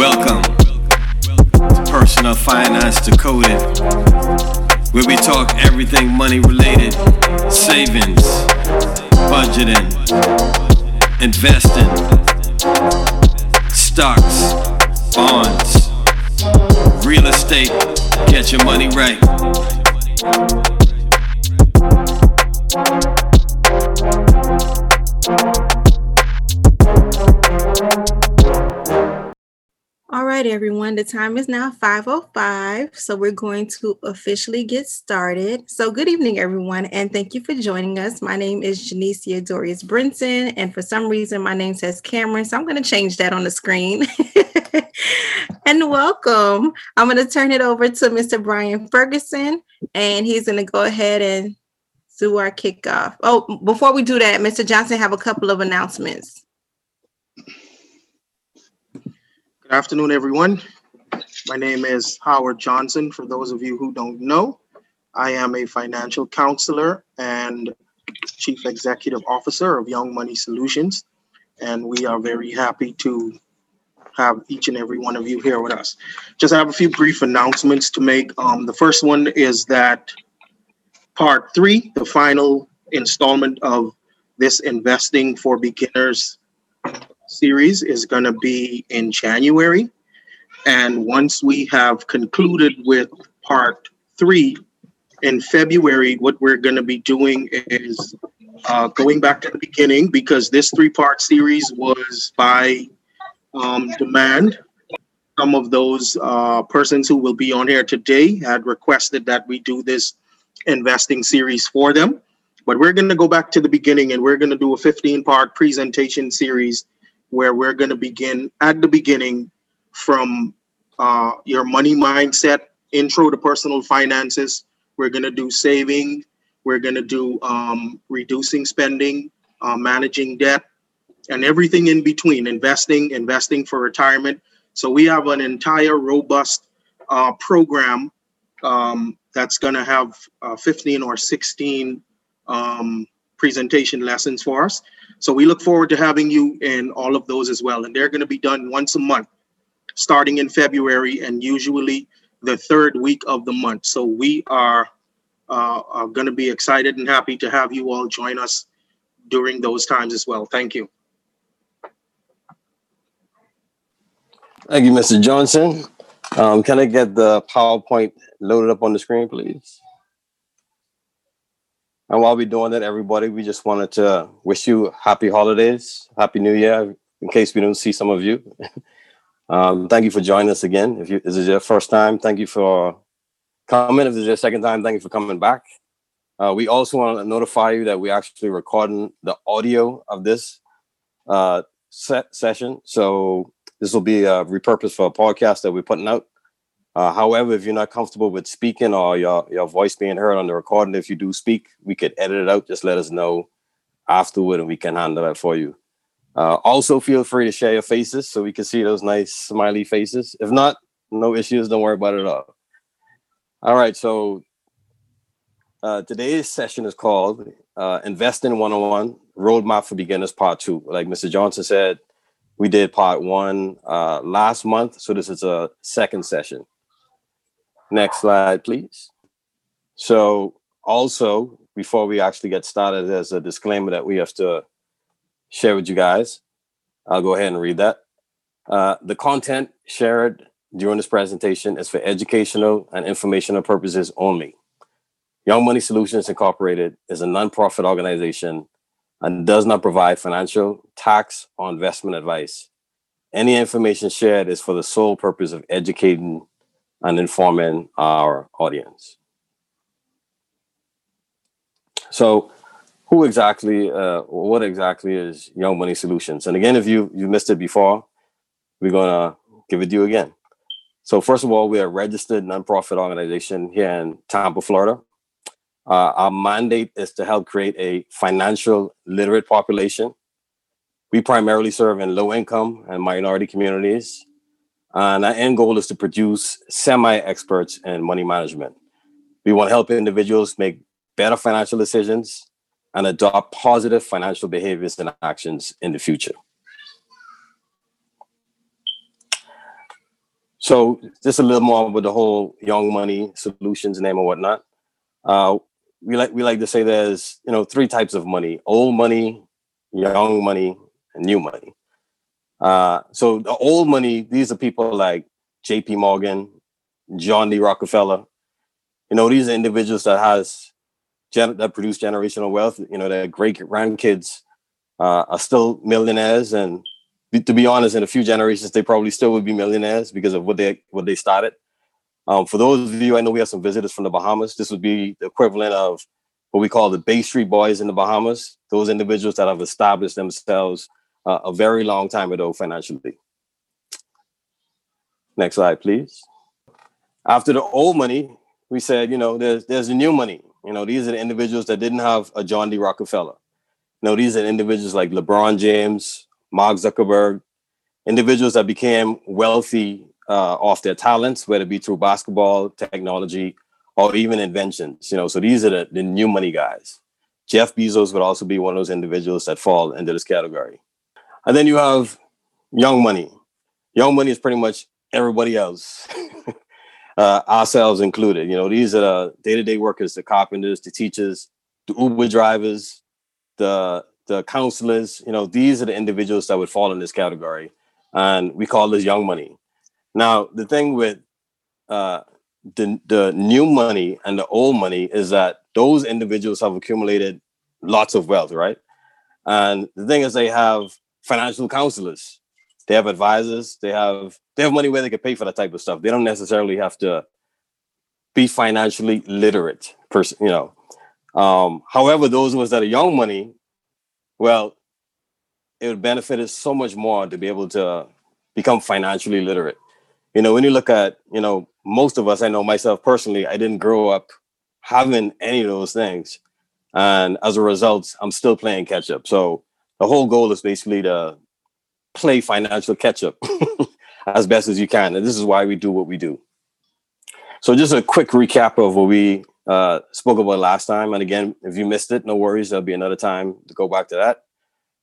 Welcome to Personal Finance Decoded, where we talk everything money related savings, budgeting, investing, stocks, bonds, real estate. Get your money right. Right, everyone. The time is now 5:05, so we're going to officially get started. So, good evening, everyone, and thank you for joining us. My name is Janice Dorius Brinson, and for some reason, my name says Cameron, so I'm going to change that on the screen. and welcome. I'm going to turn it over to Mr. Brian Ferguson, and he's going to go ahead and do our kickoff. Oh, before we do that, Mr. Johnson have a couple of announcements. Good afternoon, everyone. My name is Howard Johnson. For those of you who don't know, I am a financial counselor and chief executive officer of Young Money Solutions. And we are very happy to have each and every one of you here with us. Just have a few brief announcements to make. Um, the first one is that part three, the final installment of this Investing for Beginners series is going to be in January. And once we have concluded with part three in February, what we're going to be doing is uh, going back to the beginning because this three part series was by um, demand. Some of those uh, persons who will be on here today had requested that we do this investing series for them. But we're going to go back to the beginning and we're going to do a 15 part presentation series where we're going to begin at the beginning from uh, your money mindset, intro to personal finances. We're going to do saving. We're going to do um, reducing spending, uh, managing debt, and everything in between investing, investing for retirement. So we have an entire robust uh, program um, that's going to have uh, 15 or 16 um, presentation lessons for us. So we look forward to having you in all of those as well. And they're going to be done once a month, starting in February and usually the third week of the month. So we are, uh, are going to be excited and happy to have you all join us during those times as well. Thank you. Thank you, Mr. Johnson. Um, can I get the PowerPoint loaded up on the screen, please? And while we're doing that, everybody, we just wanted to wish you happy holidays, happy New Year. In case we don't see some of you, um, thank you for joining us again. If you, this is your first time, thank you for coming. If this is your second time, thank you for coming back. Uh, we also want to notify you that we're actually recording the audio of this uh, set session. So this will be uh, repurposed for a podcast that we're putting out. Uh, however, if you're not comfortable with speaking or your, your voice being heard on the recording, if you do speak, we could edit it out. Just let us know afterward and we can handle that for you. Uh, also, feel free to share your faces so we can see those nice smiley faces. If not, no issues. Don't worry about it at all. All right. So uh, today's session is called uh, Investing 101 Roadmap for Beginners Part 2. Like Mr. Johnson said, we did part one uh, last month. So this is a second session. Next slide, please. So also, before we actually get started, there's a disclaimer that we have to share with you guys. I'll go ahead and read that. Uh, the content shared during this presentation is for educational and informational purposes only. Young Money Solutions Incorporated is a nonprofit organization and does not provide financial, tax, or investment advice. Any information shared is for the sole purpose of educating and informing our audience. So, who exactly, uh, what exactly is Young Money Solutions? And again, if you you missed it before, we're gonna give it to you again. So, first of all, we're a registered nonprofit organization here in Tampa, Florida. Uh, our mandate is to help create a financial literate population. We primarily serve in low income and minority communities and our end goal is to produce semi experts in money management. We want to help individuals make better financial decisions and adopt positive financial behaviors and actions in the future. so just a little more with the whole young money solutions name or whatnot. Uh, we like we like to say there's you know three types of money: old money, young money, and new money. Uh, so the old money, these are people like J.P. Morgan, John D. Rockefeller. You know, these are individuals that has gen- that produce generational wealth. You know, their great grandkids uh, are still millionaires, and to be honest, in a few generations, they probably still would be millionaires because of what they what they started. Um, for those of you, I know we have some visitors from the Bahamas. This would be the equivalent of what we call the Bay Street Boys in the Bahamas. Those individuals that have established themselves uh, a very long time ago financially. Next slide, please. After the old money, we said, you know, there's there's the new money. You know, these are the individuals that didn't have a John D. Rockefeller. You know, these are individuals like LeBron James, Mark Zuckerberg, individuals that became wealthy uh, off their talents, whether it be through basketball, technology, or even inventions. You know, so these are the, the new money guys. Jeff Bezos would also be one of those individuals that fall into this category. And then you have young money. Young money is pretty much everybody else, uh, ourselves included. You know, these are the day-to-day workers, the carpenters, the teachers, the Uber drivers, the the counselors. You know, these are the individuals that would fall in this category, and we call this young money. Now, the thing with uh, the the new money and the old money is that those individuals have accumulated lots of wealth, right? And the thing is, they have financial counselors, they have advisors, they have they have money where they can pay for that type of stuff. They don't necessarily have to be financially literate, person, you know. Um, however, those of us that are young money, well, it would benefit us so much more to be able to become financially literate. You know, when you look at, you know, most of us, I know myself personally, I didn't grow up having any of those things. And as a result, I'm still playing catch up. So the whole goal is basically to play financial catch up as best as you can. And this is why we do what we do. So just a quick recap of what we uh, spoke about last time. And again, if you missed it, no worries. There'll be another time to go back to that.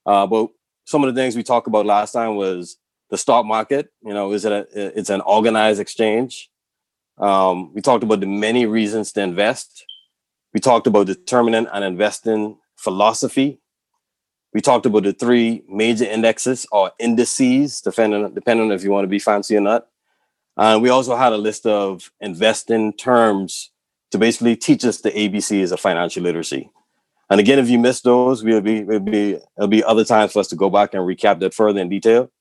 Uh, but some of the things we talked about last time was the stock market. You know, is it a, it's an organized exchange. Um, we talked about the many reasons to invest. We talked about determining an investing philosophy. We talked about the three major indexes or indices, depending, depending on if you want to be fancy or not. And we also had a list of investing terms to basically teach us the ABCs of financial literacy. And again, if you missed those, we'll be, we'll be, there'll be other times for us to go back and recap that further in detail.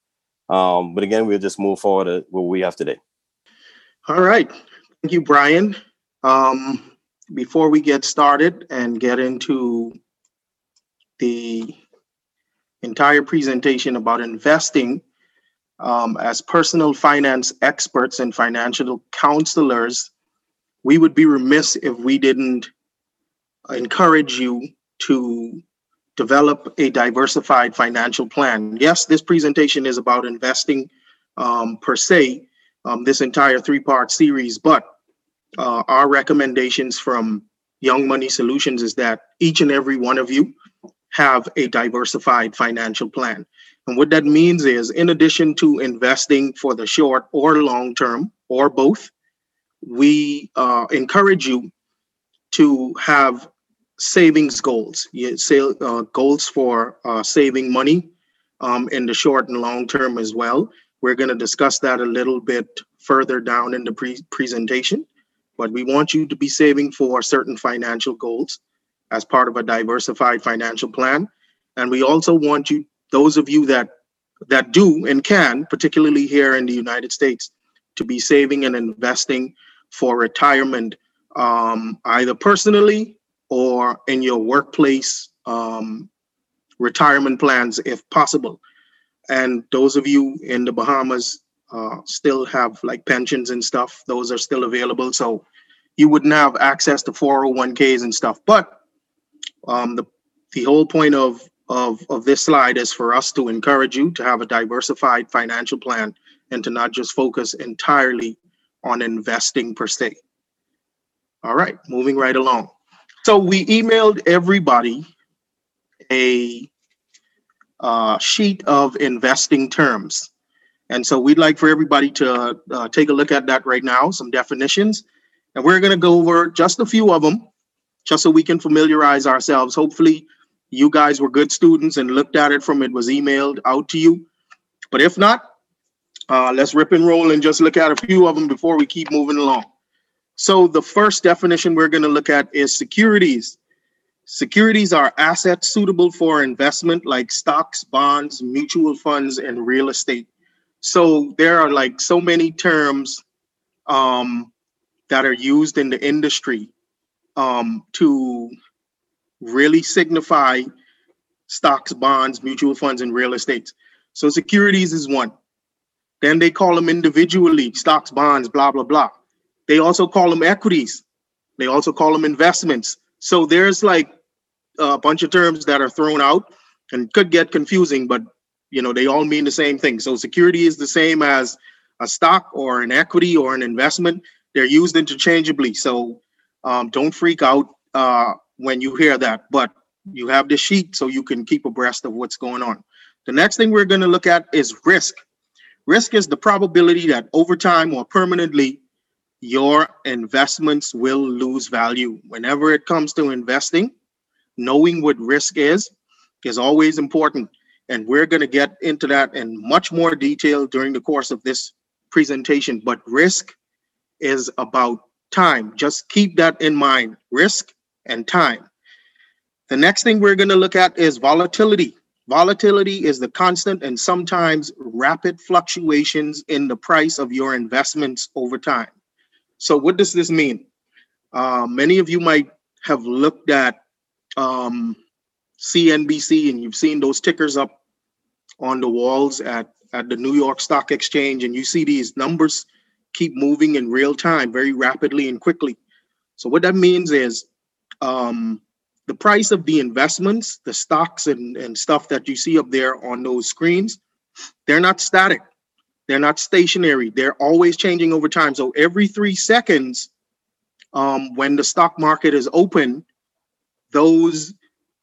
Um, but again, we'll just move forward to what we have today. All right. Thank you, Brian. Um, before we get started and get into the entire presentation about investing, um, as personal finance experts and financial counselors, we would be remiss if we didn't encourage you to develop a diversified financial plan. Yes, this presentation is about investing um, per se, um, this entire three part series, but uh, our recommendations from Young Money Solutions is that each and every one of you have a diversified financial plan. And what that means is, in addition to investing for the short or long term, or both, we uh, encourage you to have savings goals, you say, uh, goals for uh, saving money um, in the short and long term as well. We're going to discuss that a little bit further down in the pre- presentation, but we want you to be saving for certain financial goals as part of a diversified financial plan. And we also want you, those of you that that do and can, particularly here in the United States, to be saving and investing for retirement, um, either personally or in your workplace um, retirement plans if possible. And those of you in the Bahamas uh, still have like pensions and stuff, those are still available. So you wouldn't have access to 401ks and stuff. But um, the, the whole point of, of, of this slide is for us to encourage you to have a diversified financial plan and to not just focus entirely on investing per se. All right, moving right along. So we emailed everybody a uh, sheet of investing terms. And so we'd like for everybody to uh, take a look at that right now, some definitions. And we're going to go over just a few of them, just so we can familiarize ourselves. Hopefully, you guys were good students and looked at it from it was emailed out to you. But if not, uh, let's rip and roll and just look at a few of them before we keep moving along. So the first definition we're going to look at is securities. Securities are assets suitable for investment like stocks, bonds, mutual funds, and real estate. So there are like so many terms um, that are used in the industry um, to really signify stocks, bonds, mutual funds, and real estate. So securities is one. Then they call them individually stocks, bonds, blah, blah, blah. They also call them equities. They also call them investments. So there's like a bunch of terms that are thrown out and could get confusing, but you know they all mean the same thing. So security is the same as a stock or an equity or an investment. They're used interchangeably. So um, don't freak out uh, when you hear that. But you have the sheet so you can keep abreast of what's going on. The next thing we're going to look at is risk. Risk is the probability that over time or permanently your investments will lose value. Whenever it comes to investing, knowing what risk is is always important. And we're going to get into that in much more detail during the course of this presentation. But risk is about time. Just keep that in mind risk and time. The next thing we're going to look at is volatility. Volatility is the constant and sometimes rapid fluctuations in the price of your investments over time. So, what does this mean? Uh, many of you might have looked at um, CNBC and you've seen those tickers up on the walls at, at the New York Stock Exchange, and you see these numbers keep moving in real time very rapidly and quickly. So, what that means is um, the price of the investments, the stocks and, and stuff that you see up there on those screens, they're not static. They're not stationary. They're always changing over time. So every three seconds, um, when the stock market is open, those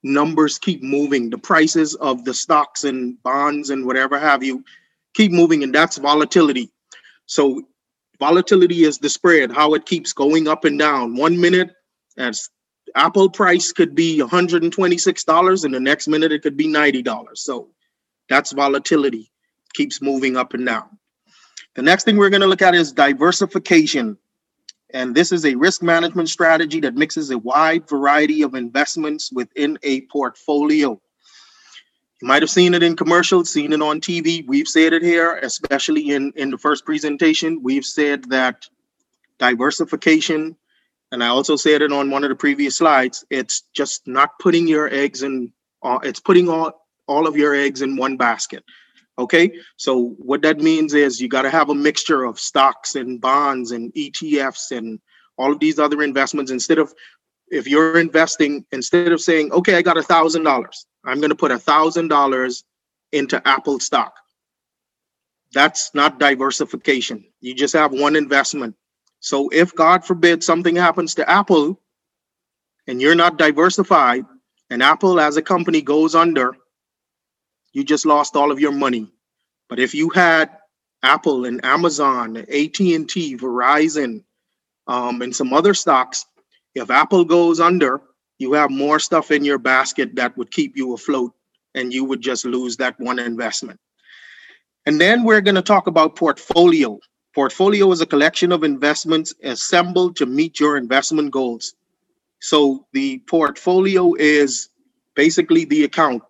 numbers keep moving. The prices of the stocks and bonds and whatever have you keep moving, and that's volatility. So volatility is the spread, how it keeps going up and down. One minute, as Apple price could be $126, and the next minute it could be $90. So that's volatility, keeps moving up and down. The next thing we're going to look at is diversification. And this is a risk management strategy that mixes a wide variety of investments within a portfolio. You might have seen it in commercials, seen it on TV. We've said it here, especially in, in the first presentation. We've said that diversification and I also said it on one of the previous slides, it's just not putting your eggs in, uh, it's putting all, all of your eggs in one basket. Okay, so what that means is you got to have a mixture of stocks and bonds and ETFs and all of these other investments. Instead of, if you're investing, instead of saying, okay, I got a thousand dollars, I'm going to put a thousand dollars into Apple stock. That's not diversification. You just have one investment so if God forbid something happens to Apple and you're not diversified and Apple as a company goes under, you just lost all of your money. But if you had Apple and Amazon, AT&T, Verizon, um, and some other stocks, if Apple goes under, you have more stuff in your basket that would keep you afloat and you would just lose that one investment. And then we're going to talk about portfolio. Portfolio is a collection of investments assembled to meet your investment goals. So the portfolio is basically the account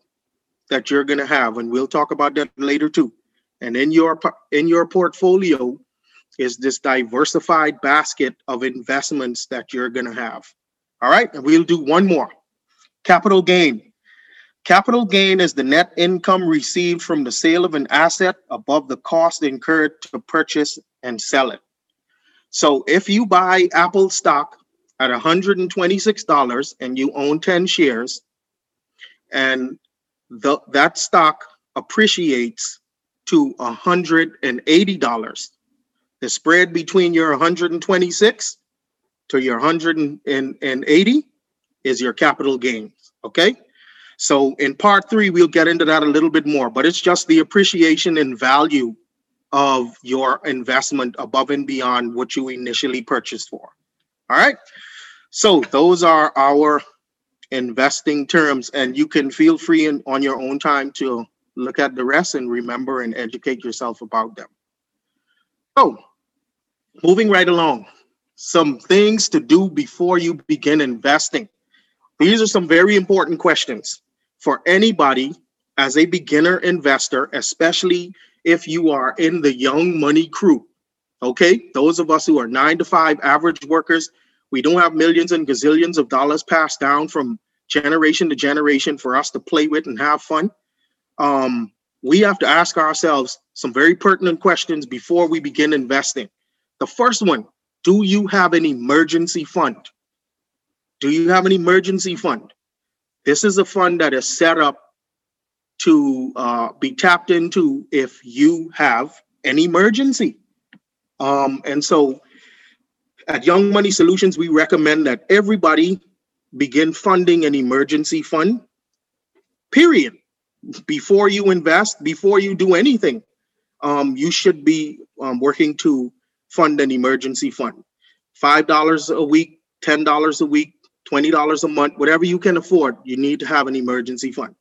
that you're going to have and we'll talk about that later too. And in your in your portfolio is this diversified basket of investments that you're going to have. All right? And we'll do one more. Capital gain. Capital gain is the net income received from the sale of an asset above the cost incurred to purchase and sell it. So if you buy Apple stock at $126 and you own 10 shares, and the, that stock appreciates to $180, the spread between your 126 to your 180 is your capital gains. Okay. So in part three, we'll get into that a little bit more, but it's just the appreciation and value of your investment above and beyond what you initially purchased for. All right. So those are our investing terms, and you can feel free in, on your own time to look at the rest and remember and educate yourself about them. So, moving right along, some things to do before you begin investing. These are some very important questions for anybody as a beginner investor, especially if you are in the young money crew. Okay, those of us who are nine to five average workers, we don't have millions and gazillions of dollars passed down from generation to generation for us to play with and have fun. Um, we have to ask ourselves some very pertinent questions before we begin investing. The first one Do you have an emergency fund? Do you have an emergency fund? This is a fund that is set up to uh, be tapped into if you have an emergency. Um, and so at Young Money Solutions, we recommend that everybody begin funding an emergency fund, period. Before you invest, before you do anything, um, you should be um, working to fund an emergency fund. $5 a week, $10 a week, $20 a month, whatever you can afford, you need to have an emergency fund.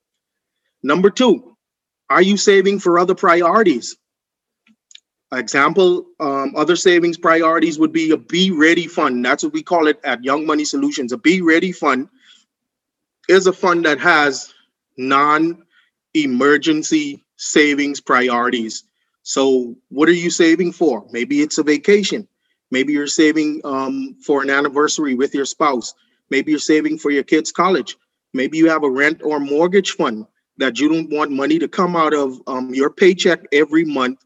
Number two, are you saving for other priorities? Example, um, other savings priorities would be a Be Ready fund. That's what we call it at Young Money Solutions. A Be Ready fund is a fund that has non emergency savings priorities. So, what are you saving for? Maybe it's a vacation. Maybe you're saving um, for an anniversary with your spouse. Maybe you're saving for your kids' college. Maybe you have a rent or mortgage fund that you don't want money to come out of um, your paycheck every month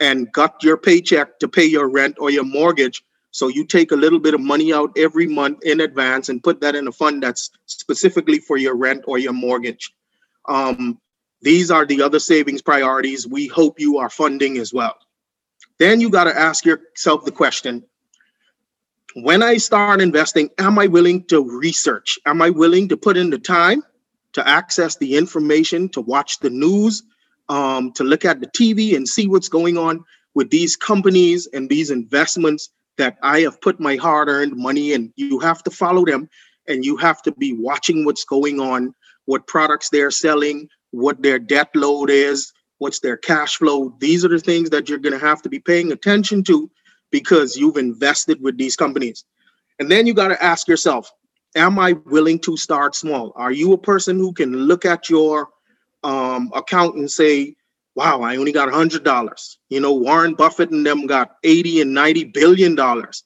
and got your paycheck to pay your rent or your mortgage. So you take a little bit of money out every month in advance and put that in a fund that's specifically for your rent or your mortgage. Um, these are the other savings priorities we hope you are funding as well. Then you got to ask yourself the question when I start investing, am I willing to research? Am I willing to put in the time to access the information, to watch the news, um, to look at the TV and see what's going on with these companies and these investments that I have put my hard earned money in. You have to follow them and you have to be watching what's going on, what products they're selling, what their debt load is, what's their cash flow. These are the things that you're going to have to be paying attention to because you've invested with these companies. And then you got to ask yourself, am I willing to start small? Are you a person who can look at your um, account and say, wow, I only got a hundred dollars. You know, Warren Buffett and them got 80 and 90 billion dollars.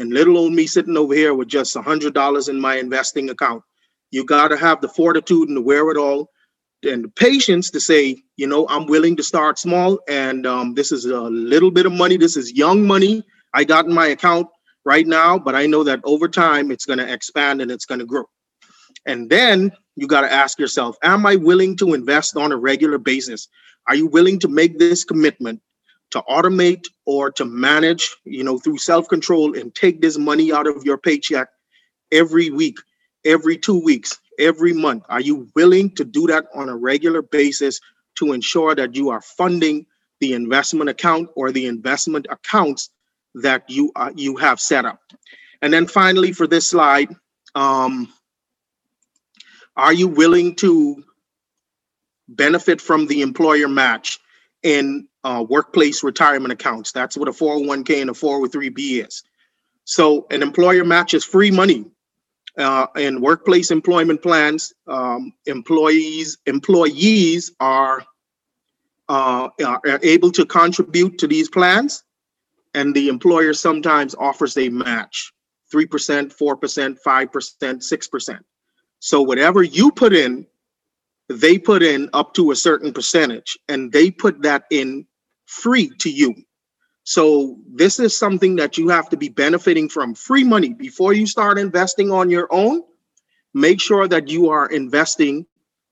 And little old me sitting over here with just a hundred dollars in my investing account. You got to have the fortitude and the wherewithal and the patience to say, you know, I'm willing to start small. And um, this is a little bit of money. This is young money I got in my account right now, but I know that over time it's going to expand and it's going to grow. And then you got to ask yourself, am I willing to invest on a regular basis? Are you willing to make this commitment to automate or to manage, you know, through self-control and take this money out of your paycheck every week, every two weeks, every month? Are you willing to do that on a regular basis to ensure that you are funding the investment account or the investment accounts that you uh, you have set up? And then finally, for this slide, um, are you willing to benefit from the employer match in uh, workplace retirement accounts? That's what a 401k and a 403b is. So an employer match is free money. Uh, in workplace employment plans, um, employees employees are, uh, are able to contribute to these plans, and the employer sometimes offers a match: three percent, four percent, five percent, six percent. So whatever you put in, they put in up to a certain percentage and they put that in free to you. So this is something that you have to be benefiting from free money before you start investing on your own. Make sure that you are investing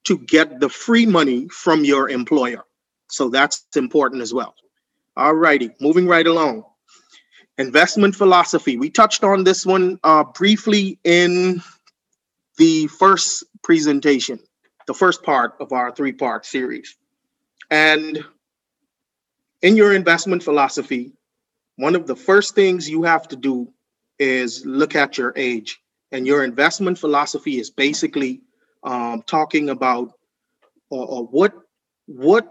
to get the free money from your employer. So that's important as well. All righty, moving right along. Investment philosophy. We touched on this one uh, briefly in the first presentation, the first part of our three part series. And in your investment philosophy, one of the first things you have to do is look at your age. And your investment philosophy is basically um, talking about uh, uh, what what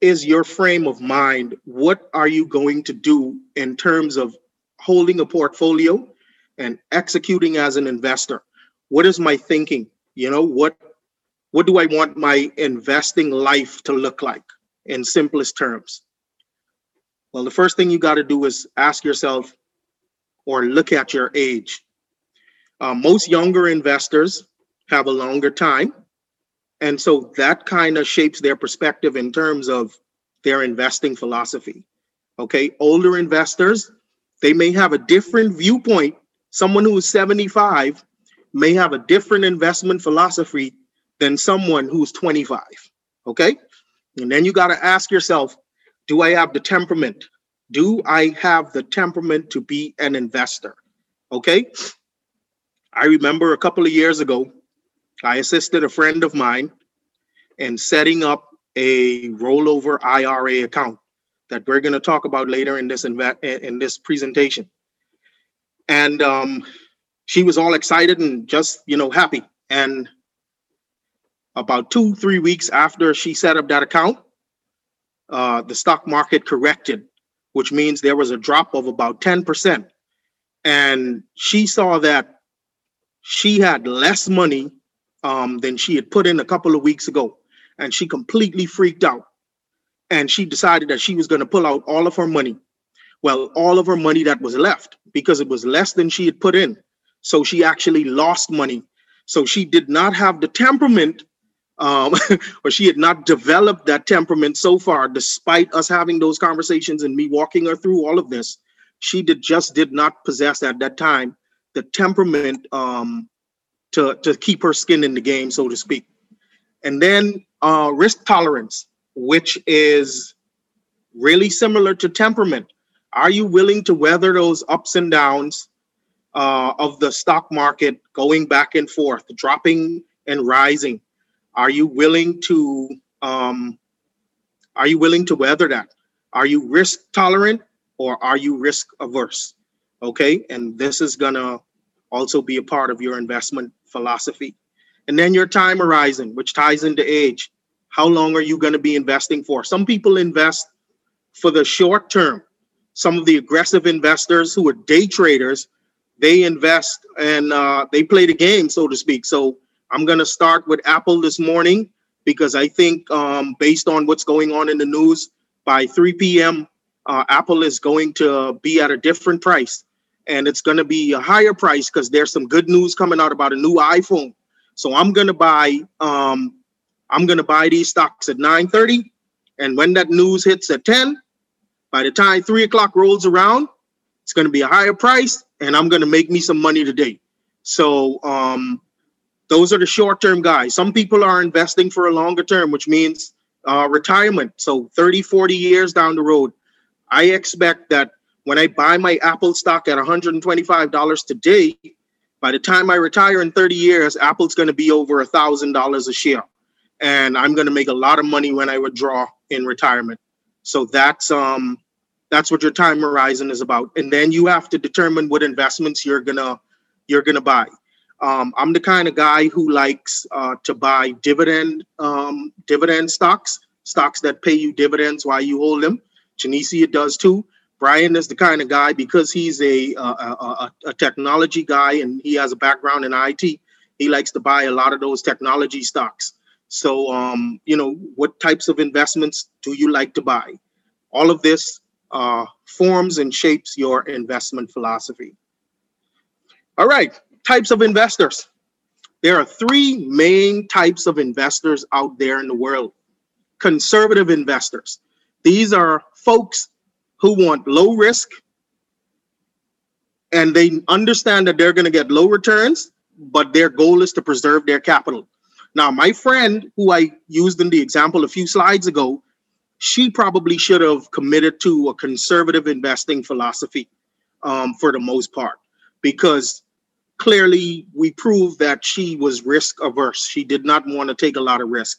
is your frame of mind? What are you going to do in terms of holding a portfolio and executing as an investor? What is my thinking? You know, what what do I want my investing life to look like in simplest terms? Well, the first thing you got to do is ask yourself or look at your age. Uh, most younger investors have a longer time. And so that kind of shapes their perspective in terms of their investing philosophy. Okay. Older investors, they may have a different viewpoint. Someone who is 75 may have a different investment philosophy than someone who's 25. Okay. And then you got to ask yourself do I have the temperament? Do I have the temperament to be an investor? Okay. I remember a couple of years ago, I assisted a friend of mine in setting up a rollover IRA account that we're going to talk about later in this inve- in this presentation. And um, she was all excited and just you know happy. And about two three weeks after she set up that account, uh, the stock market corrected, which means there was a drop of about ten percent. And she saw that she had less money um, than she had put in a couple of weeks ago and she completely freaked out. And she decided that she was going to pull out all of her money. Well, all of her money that was left because it was less than she had put in. So she actually lost money. So she did not have the temperament, um, or she had not developed that temperament so far, despite us having those conversations and me walking her through all of this. She did just did not possess at that time the temperament um, to to keep her skin in the game, so to speak. And then uh, risk tolerance, which is really similar to temperament. Are you willing to weather those ups and downs uh, of the stock market going back and forth, dropping and rising? Are you willing to um, are you willing to weather that? Are you risk tolerant or are you risk averse? Okay, and this is gonna also be a part of your investment philosophy. And then your time horizon, which ties into age. How long are you to be investing for? Some people invest for the short term. Some of the aggressive investors who are day traders, they invest and uh, they play the game, so to speak. So I'm going to start with Apple this morning because I think, um, based on what's going on in the news, by 3 p.m., uh, Apple is going to be at a different price and it's going to be a higher price because there's some good news coming out about a new iPhone so I'm gonna buy um, I'm gonna buy these stocks at 9:30, and when that news hits at 10, by the time three o'clock rolls around, it's gonna be a higher price, and I'm gonna make me some money today. So um, those are the short-term guys. Some people are investing for a longer term, which means uh, retirement. So 30, 40 years down the road, I expect that when I buy my Apple stock at $125 today, by the time I retire in 30 years, Apple's going to be over a thousand dollars a share, and I'm going to make a lot of money when I withdraw in retirement. So that's um that's what your time horizon is about, and then you have to determine what investments you're gonna you're gonna buy. Um, I'm the kind of guy who likes uh, to buy dividend um, dividend stocks, stocks that pay you dividends while you hold them. Janicia does too. Brian is the kind of guy because he's a, a, a, a, technology guy and he has a background in IT. He likes to buy a lot of those technology stocks. So, um, you know, what types of investments do you like to buy? All of this uh, forms and shapes your investment philosophy. All right, types of investors. There are three main types of investors out there in the world conservative investors. These are folks who want low risk and they understand that they're going to get low returns, but their goal is to preserve their capital. Now, my friend, who I used in the example a few slides ago, she probably should have committed to a conservative investing philosophy um, for the most part, because clearly we proved that she was risk averse. She did not want to take a lot of risk.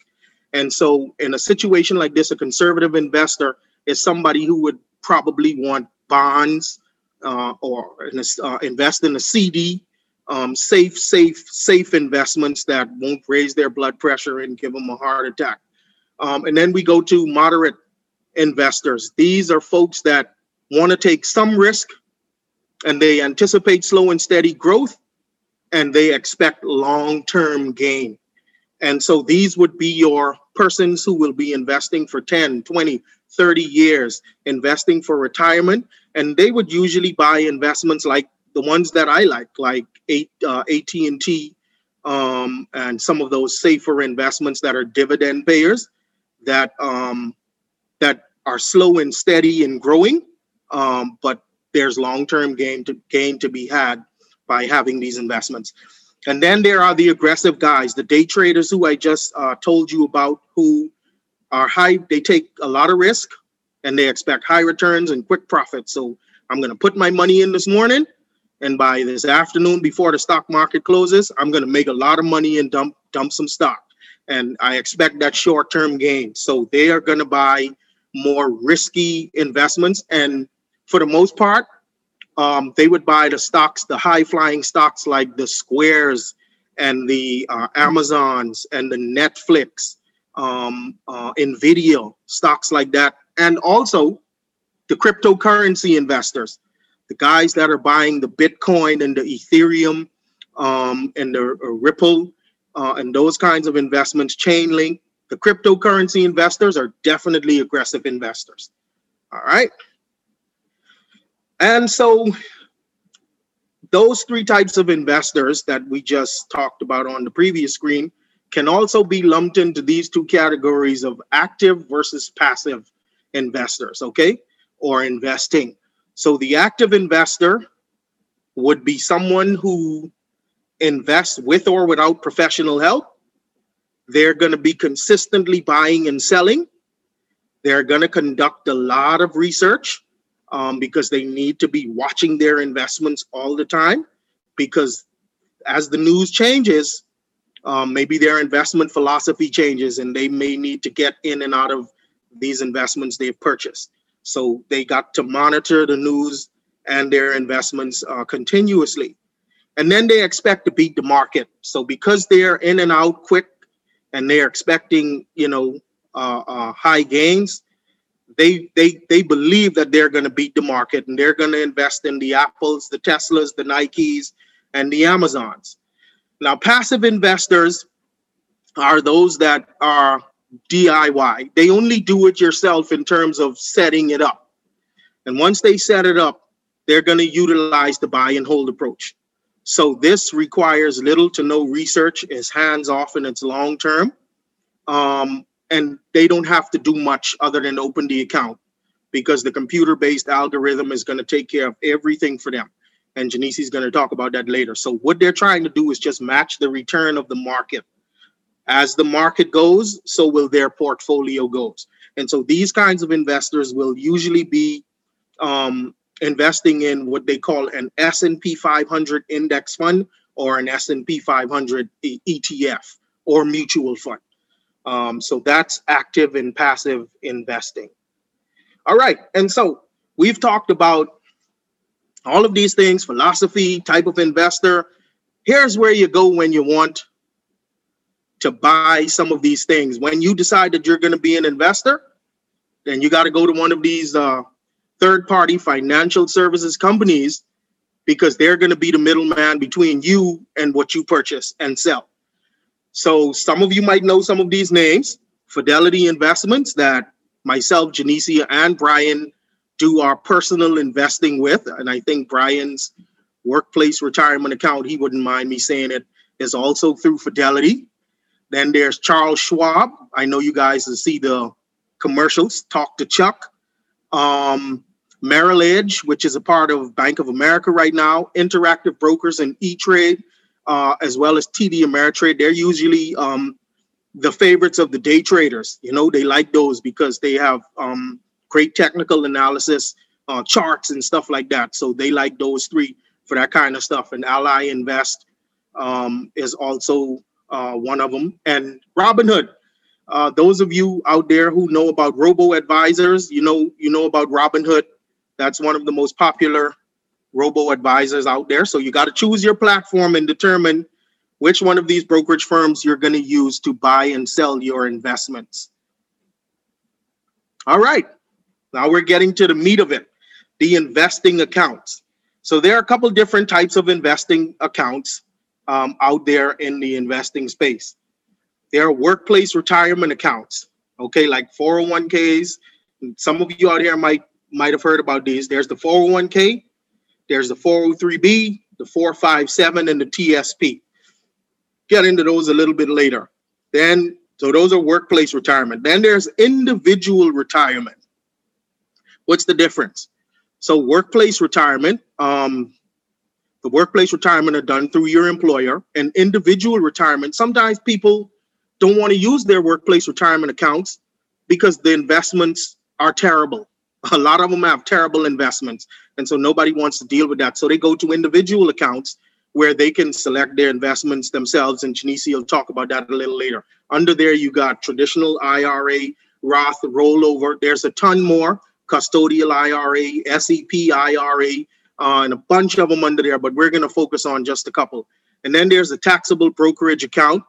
And so, in a situation like this, a conservative investor is somebody who would probably want bonds uh, or uh, invest in a CD, um, safe, safe, safe investments that won't raise their blood pressure and give them a heart attack. Um, and then we go to moderate investors. These are folks that want to take some risk and they anticipate slow and steady growth and they expect long term gain. And so these would be your persons who will be investing for 10, 20, 30 years, investing for retirement. And they would usually buy investments like the ones that I like, like uh, AT&T um, and some of those safer investments that are dividend payers that um, that are slow and steady and growing, um, but there's long-term gain to gain to be had by having these investments. And then there are the aggressive guys, the day traders who I just uh, told you about, who are high. They take a lot of risk and they expect high returns and quick profits. So I'm going to put my money in this morning, and by this afternoon, before the stock market closes, I'm going to make a lot of money and dump dump some stock. And I expect that short-term gain. So they are going to buy more risky investments, and for the most part, um, they would buy the stocks, the high flying stocks like the Squares and the uh, Amazons and the Netflix, um, uh, Nvidia, stocks like that. And also the cryptocurrency investors, the guys that are buying the Bitcoin and the Ethereum um, and the uh, Ripple uh, and those kinds of investments, Chainlink. The cryptocurrency investors are definitely aggressive investors. All right. And so those three types of investors that we just talked about on the previous screen can also be lumped into these two categories of active versus passive investors, okay? Or investing. So the active investor would be someone who invests with or without professional help. They're going to be consistently buying and selling. They're going to conduct a lot of research um, because they need to be watching their investments all the time because as the news changes um, maybe their investment philosophy changes and they may need to get in and out of these investments they've purchased. So they got to monitor the news and their investments uh, continuously. And then they expect to beat the market. So because they're in and out quick and they're expecting you know uh, uh, high gains they they they believe that they're going to beat the market and they're going to invest in the apples the teslas the nikes and the amazons. Now passive investors are those that are diy they only do it yourself in terms of setting it up. And once they set it up they're going to utilize the buy and hold approach. So this requires little to no research. Is hands off and it's long term. Um, and they don't have to do much other than open the account because the computer based algorithm is going to take care of everything for them. And Janice is going to talk about that later. So, what they're trying to do is just match the return of the market. As the market goes, so will their portfolio goes. And so, these kinds of investors will usually be um, investing in what they call an S&P 500 index fund or an S&P 500 ETF or mutual fund. Um, so that's active and passive investing. All right. And so we've talked about all of these things philosophy, type of investor. Here's where you go when you want to buy some of these things. When you decide that you're going to be an investor, then you got to go to one of these uh, third party financial services companies because they're going to be the middleman between you and what you purchase and sell. So some of you might know some of these names. Fidelity Investments that myself, Janicia, and Brian do our personal investing with. And I think Brian's workplace retirement account, he wouldn't mind me saying it, is also through Fidelity. Then there's Charles Schwab. I know you guys see the commercials, Talk to Chuck. Um, Merrill Edge, which is a part of Bank of America right now, Interactive Brokers and E-Trade, uh, as well as TD Ameritrade. They're usually um, the favorites of the day traders. You know, they like those because they have um, great technical analysis, uh, charts, and stuff like that. So they like those three for that kind of stuff. And Ally Invest um, is also uh, one of them. And Robinhood. Uh, those of you out there who know about robo advisors, you know you know about Robinhood. That's one of the most popular robo advisors out there. So you got to choose your platform and determine which one of these brokerage firms you're going to use to buy and sell your investments. All right, now we're getting to the meat of it the investing accounts. So there are a couple different types of investing accounts um, out there in the investing space. There are workplace retirement accounts, okay, like 401ks. Some of you out here might might have heard about these. There's the 401k, there's the 403b, the 457, and the TSP get into those a little bit later. Then, so those are workplace retirement. Then there's individual retirement. What's the difference? So workplace retirement, um, the workplace retirement are done through your employer, and individual retirement. Sometimes people don't want to use their workplace retirement accounts because the investments are terrible. A lot of them have terrible investments, and so nobody wants to deal with that. So they go to individual accounts where they can select their investments themselves. And Janicia will talk about that a little later. Under there, you got traditional IRA, Roth, rollover. There's a ton more custodial IRA, SEP IRA, uh, and a bunch of them under there, but we're going to focus on just a couple. And then there's a taxable brokerage account,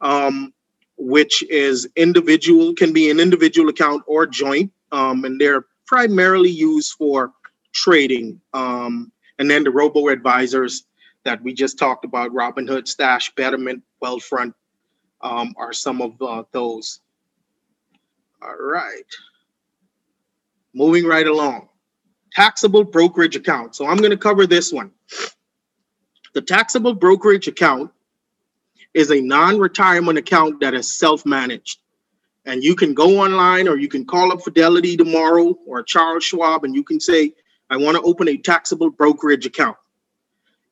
um, which is individual, can be an individual account or joint, um, and they're primarily used for trading. Um, and then the robo advisors that we just talked about, Robinhood, Stash, Betterment, Wealthfront, um, are some of uh, those. All right. Moving right along. Taxable brokerage account. So I'm going to cover this one. The taxable brokerage account is a non retirement account that is self managed. And you can go online or you can call up Fidelity tomorrow or Charles Schwab and you can say, I want to open a taxable brokerage account.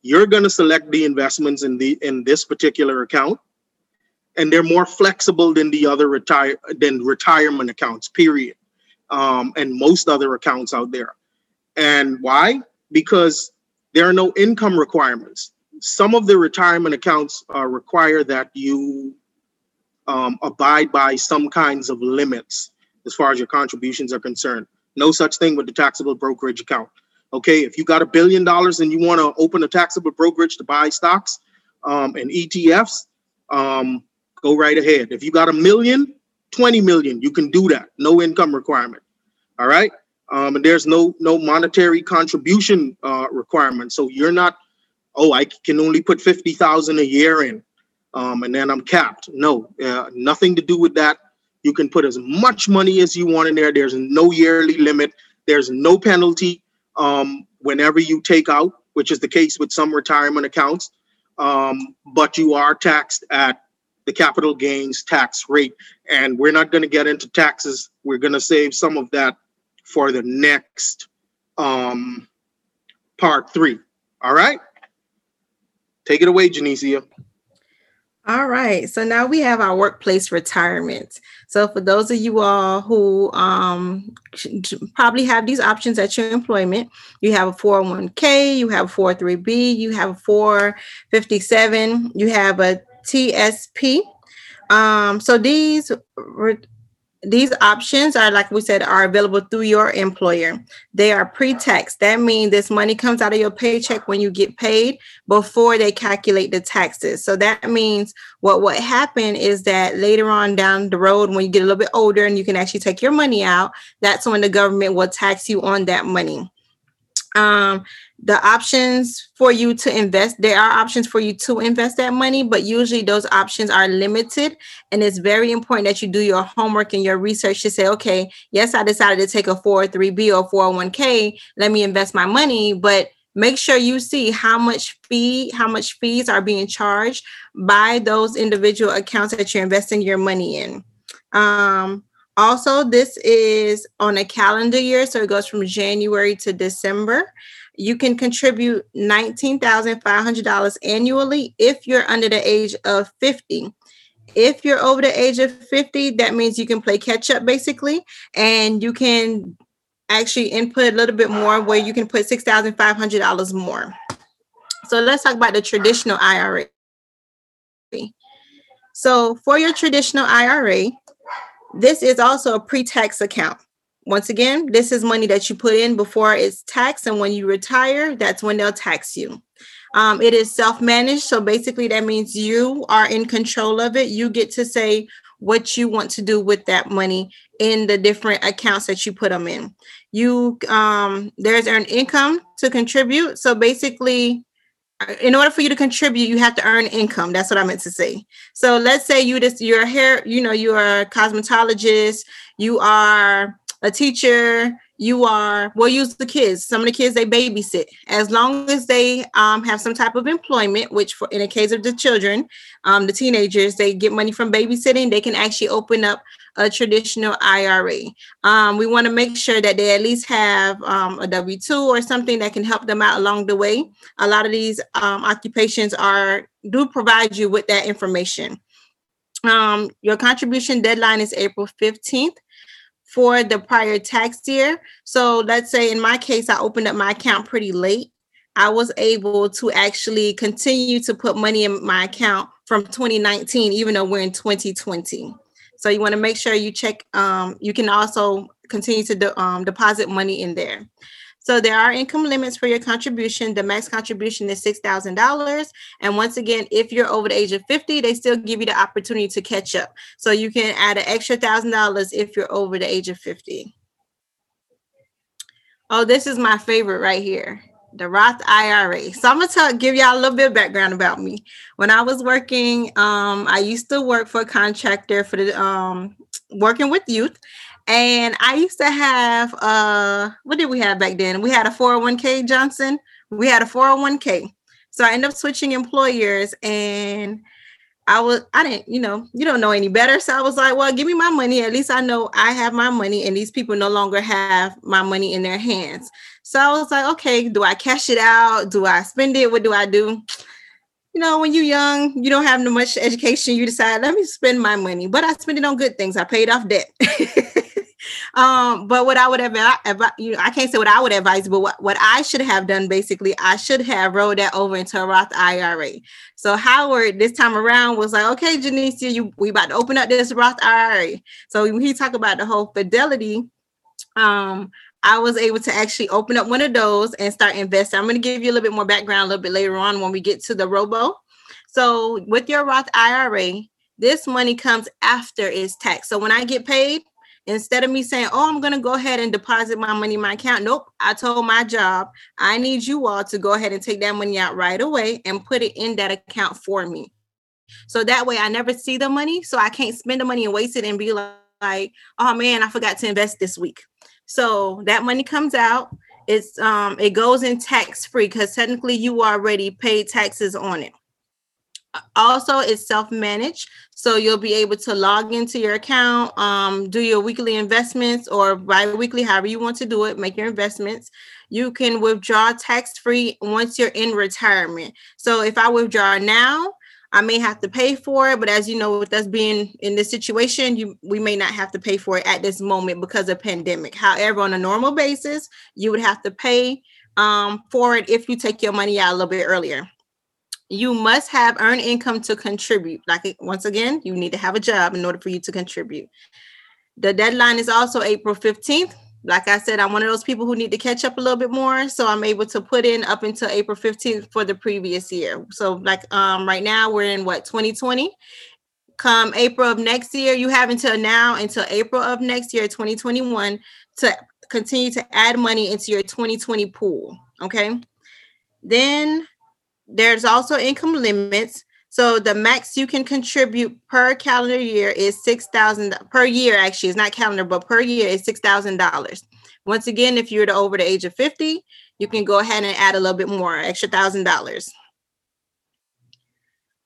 You're going to select the investments in the in this particular account and they're more flexible than the other retire than retirement accounts period um, and most other accounts out there. And why? Because there are no income requirements. Some of the retirement accounts uh, require that you um, abide by some kinds of limits as far as your contributions are concerned no such thing with the taxable brokerage account Okay, if you got a billion dollars and you want to open a taxable brokerage to buy stocks um, and ETFs, um, go right ahead. If you got a million, 20 million, you can do that. No income requirement. All right. Um, and there's no no monetary contribution uh, requirement. So you're not, oh, I can only put 50,000 a year in um, and then I'm capped. No, uh, nothing to do with that. You can put as much money as you want in there. There's no yearly limit. There's no penalty um, whenever you take out, which is the case with some retirement accounts, um, but you are taxed at the capital gains tax rate. And we're not going to get into taxes. We're going to save some of that for the next um, part three. All right. Take it away, Janicia. All right. So now we have our workplace retirement. So for those of you all who um, probably have these options at your employment, you have a 401k, you have a 403b, you have a 457, you have a TSP. Um, so these these options are like we said are available through your employer. They are pre-tax. That means this money comes out of your paycheck when you get paid before they calculate the taxes. So that means what what happened is that later on down the road when you get a little bit older and you can actually take your money out that's when the government will tax you on that money um the options for you to invest there are options for you to invest that money but usually those options are limited. And it's very important that you do your homework and your research to say okay yes i decided to take a 403b or 401k let me invest my money but make sure you see how much fee how much fees are being charged by those individual accounts that you're investing your money in. Um, also this is on a calendar year so it goes from january to december you can contribute $19,500 annually if you're under the age of 50. If you're over the age of 50, that means you can play catch up basically, and you can actually input a little bit more where you can put $6,500 more. So let's talk about the traditional IRA. So for your traditional IRA, This is also a pre-tax account. Once again, this is money that you put in before it's taxed, and when you retire, that's when they'll tax you. Um, it is self-managed, so basically that means you are in control of it. You get to say what you want to do with that money in the different accounts that you put them in. You um, there's earned income to contribute. So basically, in order for you to contribute, you have to earn income. That's what I meant to say. So let's say you just you're a hair, you know, you're a cosmetologist, you are a teacher, you are we'll use the kids. Some of the kids they babysit. As long as they um, have some type of employment which for in the case of the children um, the teenagers they get money from babysitting they can actually open up a traditional ira um, we want to make sure that they at least have um, a w2 or something that can help them out along the way. A lot of these um, occupations are do provide you with that information. Um, your contribution deadline is april 15th for the prior tax year. So let's say in my case, I opened up my account pretty late. I was able to actually continue to put money in my account from 2019, even though we're in 2020. So you want to make sure you check. Um, you can also continue to de- um, deposit money in there. So there are income limits for your contribution. The max contribution is $6,000. And once again, if you're over the age of 50, they still give you the opportunity to catch up. So you can add an extra $1,000 if you're over the age of 50. Oh, this is my favorite right here the Roth IRA. So I'm gonna tell, give y'all a little bit of background about me. When I was working, um, I used to work for a contractor for the um, working with youth, and I used to have uh what did we have back then? We had a 401k Johnson. We had a 401k. So I ended up switching employers and I was I didn't, you know, you don't know any better. So I was like, well, give me my money. At least I know I have my money and these people no longer have my money in their hands. So I was like, okay, do I cash it out? Do I spend it? What do I do? You know, when you're young, you don't have much education, you decide, let me spend my money. But I spend it on good things. I paid off debt. Um, but what I would have, you know, I can't say what I would advise, but what, what I should have done basically, I should have rolled that over into a Roth IRA. So Howard this time around was like, okay, Janicia, you we about to open up this Roth IRA. So when he talked about the whole fidelity, um, I was able to actually open up one of those and start investing. I'm going to give you a little bit more background a little bit later on when we get to the robo. So with your Roth IRA, this money comes after it's taxed. So when I get paid, Instead of me saying, Oh, I'm going to go ahead and deposit my money in my account. Nope. I told my job, I need you all to go ahead and take that money out right away and put it in that account for me. So that way I never see the money. So I can't spend the money and waste it and be like, like oh man, I forgot to invest this week. So that money comes out. It's um it goes in tax free because technically you already paid taxes on it also it's self-managed. So you'll be able to log into your account um, do your weekly investments or bi-weekly however you want to do it make your investments. You can withdraw tax-free once you're in retirement. So if i withdraw now i may have to pay for it but as you know with us being in this situation you we may not have to pay for it at this moment because of pandemic. However on a normal basis you would have to pay um, for it if you take your money out a little bit earlier you must have earned income to contribute. Like once again, you need to have a job in order for you to contribute. The deadline is also April 15th. Like I said, I'm one of those people who need to catch up a little bit more. So I'm able to put in up until April 15th for the previous year. So like um right now we're in what 2020. Come April of next year, you have until now until April of next year, 2021, to continue to add money into your 2020 pool. Okay. Then there's also income limits. So the max you can contribute per calendar year is six thousand per year. Actually, it's not calendar, but per year is six thousand dollars. Once again, if you're over the age of fifty, you can go ahead and add a little bit more, extra thousand dollars.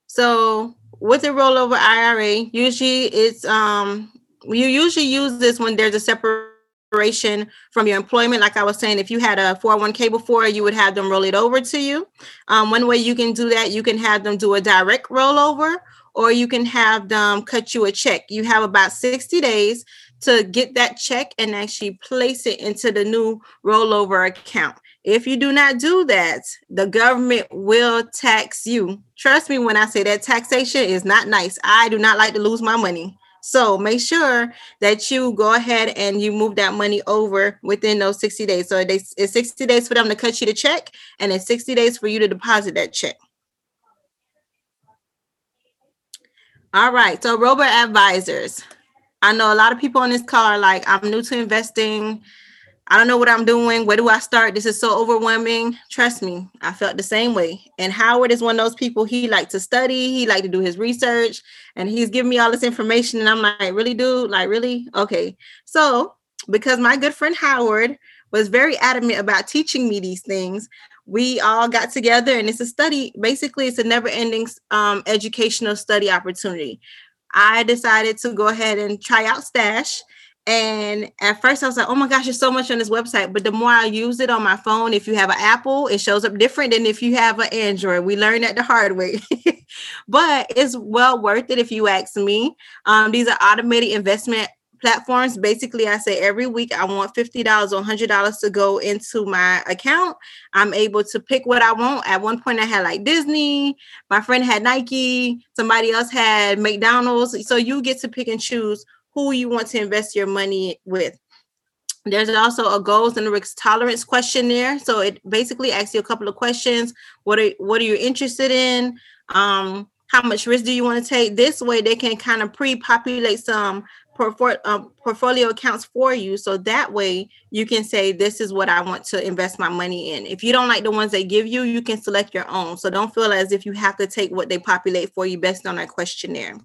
So with the rollover IRA, usually it's um you usually use this when there's a separate from your employment. Like I was saying, if you had a 401k before, you would have them roll it over to you. Um, one way you can do that, you can have them do a direct rollover, or you can have them cut you a check. You have about 60 days to get that check and actually place it into the new rollover account. If you do not do that, the government will tax you. Trust me when I say that taxation is not nice. I do not like to lose my money. So make sure that you go ahead and you move that money over within those 60 days. So it's 60 days for them to cut you the check, and it's 60 days for you to deposit that check. All right. So robo advisors. I know a lot of people on this call are like, I'm new to investing. I don't know what I'm doing. Where do I start? This is so overwhelming. Trust me, I felt the same way. And Howard is one of those people. He like to study. He like to do his research, and he's giving me all this information. And I'm like, really, dude? Like, really? Okay. So because my good friend Howard was very adamant about teaching me these things, we all got together, and it's a study. Basically, it's a never-ending um, educational study opportunity. I decided to go ahead and try out Stash and at first, I was like, oh my gosh, there's so much on this website. But the more I use it on my phone, if you have an Apple, it shows up different than if you have an Android. We learned that the hard way. but it's well worth it if you ask me. Um, these are automated investment platforms. Basically, I say every week I want $50 or $100 to go into my account. I'm able to pick what I want. At one point, I had like Disney, my friend had Nike, somebody else had McDonald's. So you get to pick and choose who you want to invest your money with. There's also a goals and risk tolerance questionnaire. So it basically asks you a couple of questions. What are what are you interested in? Um, how much risk do you want to take? This way, they can kind of pre-populate some portfolio, um, portfolio accounts for you. So that way, you can say, "This is what I want to invest my money in." If you don't like the ones they give you, you can select your own. So don't feel as if you have to take what they populate for you based on that questionnaire.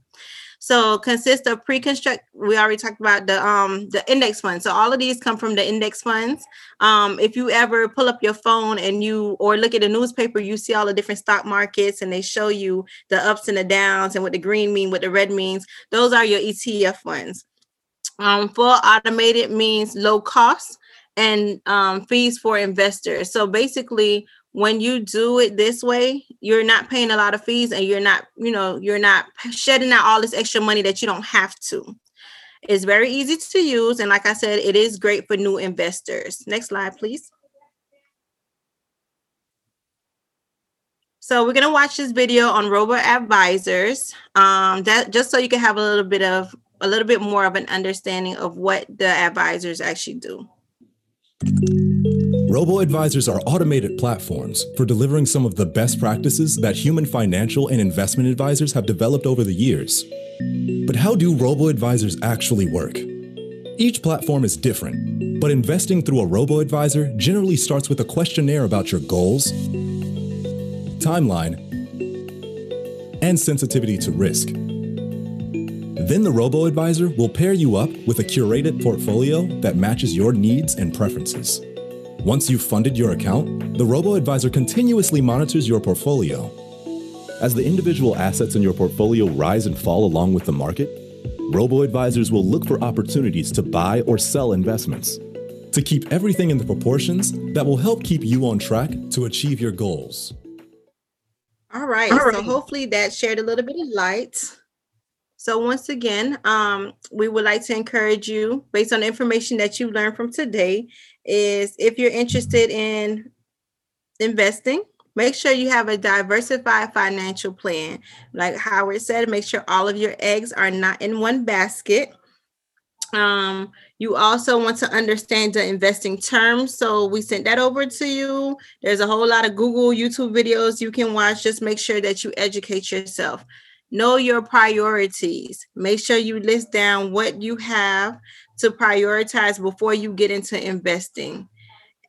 So consists of pre-construct. We already talked about the um the index funds. So all of these come from the index funds. Um, if you ever pull up your phone and you or look at the newspaper, you see all the different stock markets and they show you the ups and the downs and what the green mean, what the red means. Those are your ETF funds. Um, full automated means low cost and um, fees for investors. So basically, when you do it this way, you're not paying a lot of fees and you're not, you know, you're not shedding out all this extra money that you don't have to. It's very easy to use. And like I said, it is great for new investors. Next slide, please. So we're gonna watch this video on robo advisors. Um, that just so you can have a little bit of a little bit more of an understanding of what the advisors actually do. Robo advisors are automated platforms for delivering some of the best practices that human financial and investment advisors have developed over the years. But how do robo advisors actually work? Each platform is different, but investing through a robo advisor generally starts with a questionnaire about your goals, timeline, and sensitivity to risk. Then the robo advisor will pair you up with a curated portfolio that matches your needs and preferences. Once you've funded your account, the robo-advisor continuously monitors your portfolio. As the individual assets in your portfolio rise and fall along with the market, robo-advisors will look for opportunities to buy or sell investments to keep everything in the proportions that will help keep you on track to achieve your goals. All right. All right. So hopefully that shared a little bit of light. So once again, um, we would like to encourage you, based on the information that you learned from today, is if you're interested in investing, make sure you have a diversified financial plan. Like Howard said, make sure all of your eggs are not in one basket. Um, you also want to understand the investing terms. So we sent that over to you. There's a whole lot of Google, YouTube videos you can watch. Just make sure that you educate yourself. Know your priorities. Make sure you list down what you have to prioritize before you get into investing.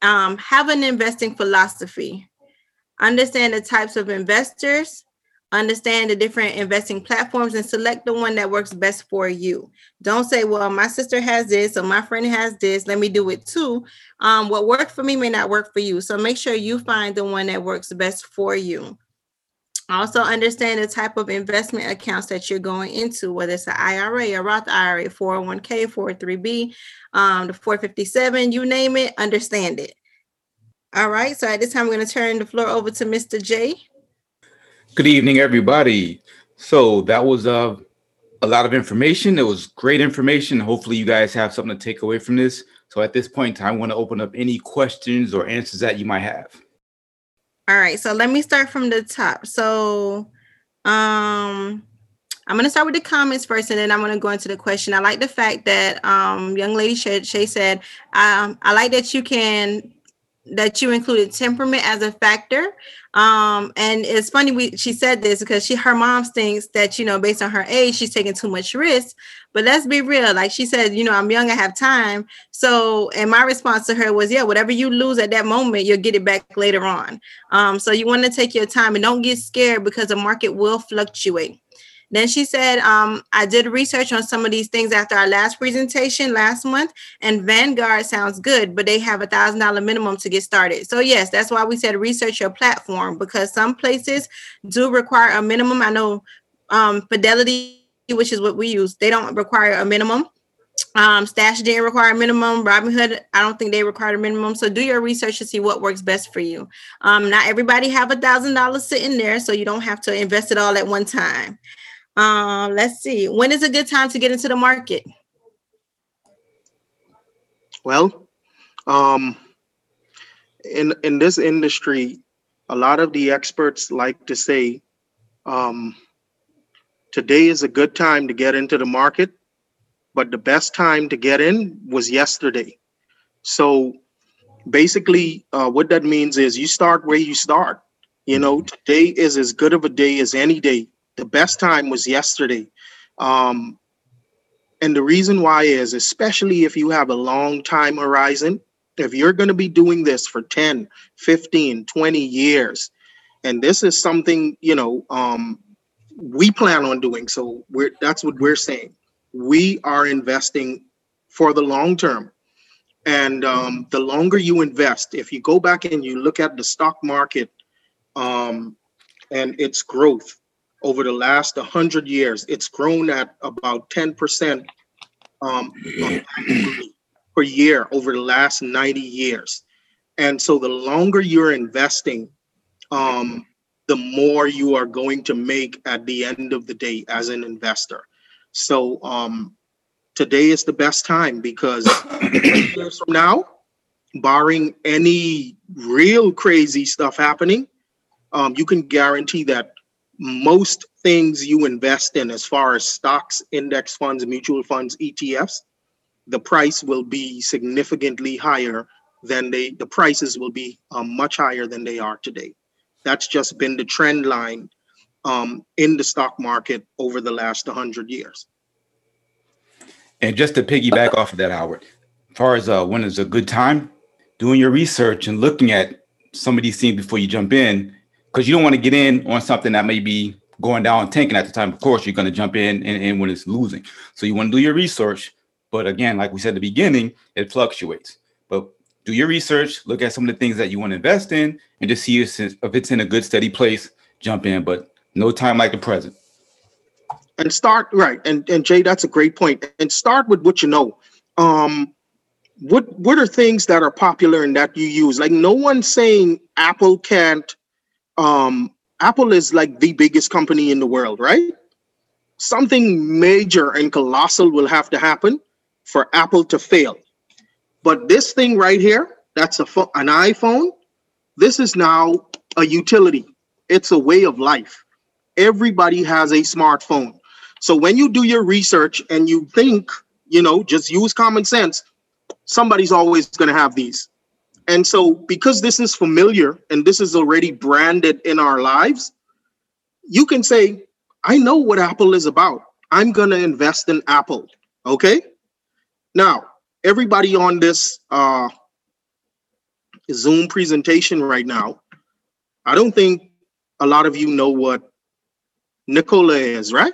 Um, have an investing philosophy. Understand the types of investors, understand the different investing platforms, and select the one that works best for you. Don't say, well, my sister has this, or my friend has this, let me do it too. Um, what worked for me may not work for you. So make sure you find the one that works best for you. Also, understand the type of investment accounts that you're going into, whether it's an IRA, a Roth IRA, 401k, 403b, um, the 457, you name it, understand it. All right. So at this time, I'm going to turn the floor over to Mr. J. Good evening, everybody. So that was uh, a lot of information. It was great information. Hopefully, you guys have something to take away from this. So at this point in time, I want to open up any questions or answers that you might have. All right, so let me start from the top. So, um, I'm going to start with the comments first, and then I'm going to go into the question. I like the fact that um, young lady Shay, Shay said, um, I like that you can that you included temperament as a factor. Um, and it's funny we she said this because she her mom thinks that you know based on her age she's taking too much risk. But let's be real, like she said, you know, I'm young, I have time. So, and my response to her was, yeah, whatever you lose at that moment, you'll get it back later on. Um, so you want to take your time and don't get scared because the market will fluctuate. Then she said, um, I did research on some of these things after our last presentation last month, and Vanguard sounds good, but they have a thousand dollar minimum to get started. So yes, that's why we said research your platform because some places do require a minimum. I know um, Fidelity, which is what we use, they don't require a minimum. Um, Stash didn't require a minimum. Robinhood, I don't think they require a minimum. So do your research to see what works best for you. Um, not everybody have a thousand dollars sitting there, so you don't have to invest it all at one time. Um, let's see. When is a good time to get into the market? Well, um, in in this industry, a lot of the experts like to say, um, today is a good time to get into the market, but the best time to get in was yesterday. So basically, uh, what that means is you start where you start. You know, today is as good of a day as any day the best time was yesterday. Um, and the reason why is, especially if you have a long time horizon, if you're going to be doing this for 10, 15, 20 years, and this is something, you know, um, we plan on doing. So we're that's what we're saying. We are investing for the long term. And um, the longer you invest, if you go back and you look at the stock market um, and its growth, over the last 100 years. It's grown at about 10% um, per year over the last 90 years. And so the longer you're investing, um, the more you are going to make at the end of the day as an investor. So um, today is the best time because years from now, barring any real crazy stuff happening, um, you can guarantee that most things you invest in, as far as stocks, index funds, mutual funds, ETFs, the price will be significantly higher than they, the prices will be um, much higher than they are today. That's just been the trend line um, in the stock market over the last 100 years. And just to piggyback off of that, Howard, as far as uh, when is a good time, doing your research and looking at some of these things before you jump in because you don't want to get in on something that may be going down tanking at the time. Of course, you're going to jump in and, and when it's losing. So you want to do your research. But again, like we said at the beginning, it fluctuates. But do your research, look at some of the things that you want to invest in, and just see if it's in a good, steady place, jump in. But no time like the present. And start right. And and Jay, that's a great point. And start with what you know. Um, what what are things that are popular and that you use? Like no one's saying Apple can't um, Apple is like the biggest company in the world, right? Something major and colossal will have to happen for Apple to fail. But this thing right here, that's a fo- an iPhone. This is now a utility. It's a way of life. Everybody has a smartphone. So when you do your research and you think, you know, just use common sense, somebody's always going to have these. And so, because this is familiar and this is already branded in our lives, you can say, I know what Apple is about. I'm going to invest in Apple. Okay. Now, everybody on this uh, Zoom presentation right now, I don't think a lot of you know what Nikola is, right?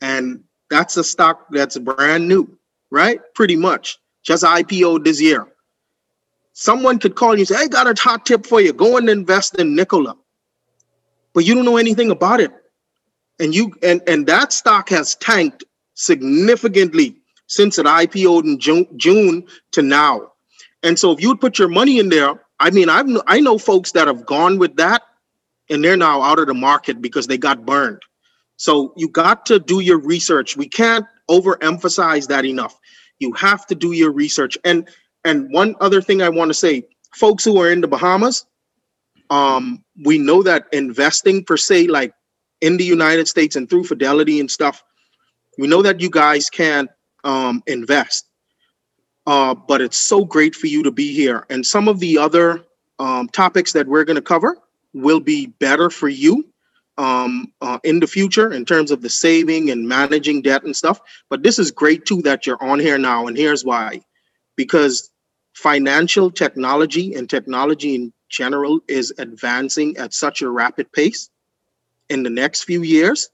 And that's a stock that's brand new, right? Pretty much just IPO this year someone could call you and say, I got a hot tip for you. Go and invest in Nikola. But you don't know anything about it. And you and, and that stock has tanked significantly since it IPO'd in June, June to now. And so if you would put your money in there, I mean, I've I know folks that have gone with that and they're now out of the market because they got burned. So you got to do your research. We can't overemphasize that enough. You have to do your research. And and one other thing I want to say, folks who are in the Bahamas, um, we know that investing per se, like in the United States and through Fidelity and stuff, we know that you guys can um, invest. Uh, but it's so great for you to be here. And some of the other um, topics that we're going to cover will be better for you um, uh, in the future in terms of the saving and managing debt and stuff. But this is great too that you're on here now. And here's why because financial technology and technology in general is advancing at such a rapid pace. In the next few years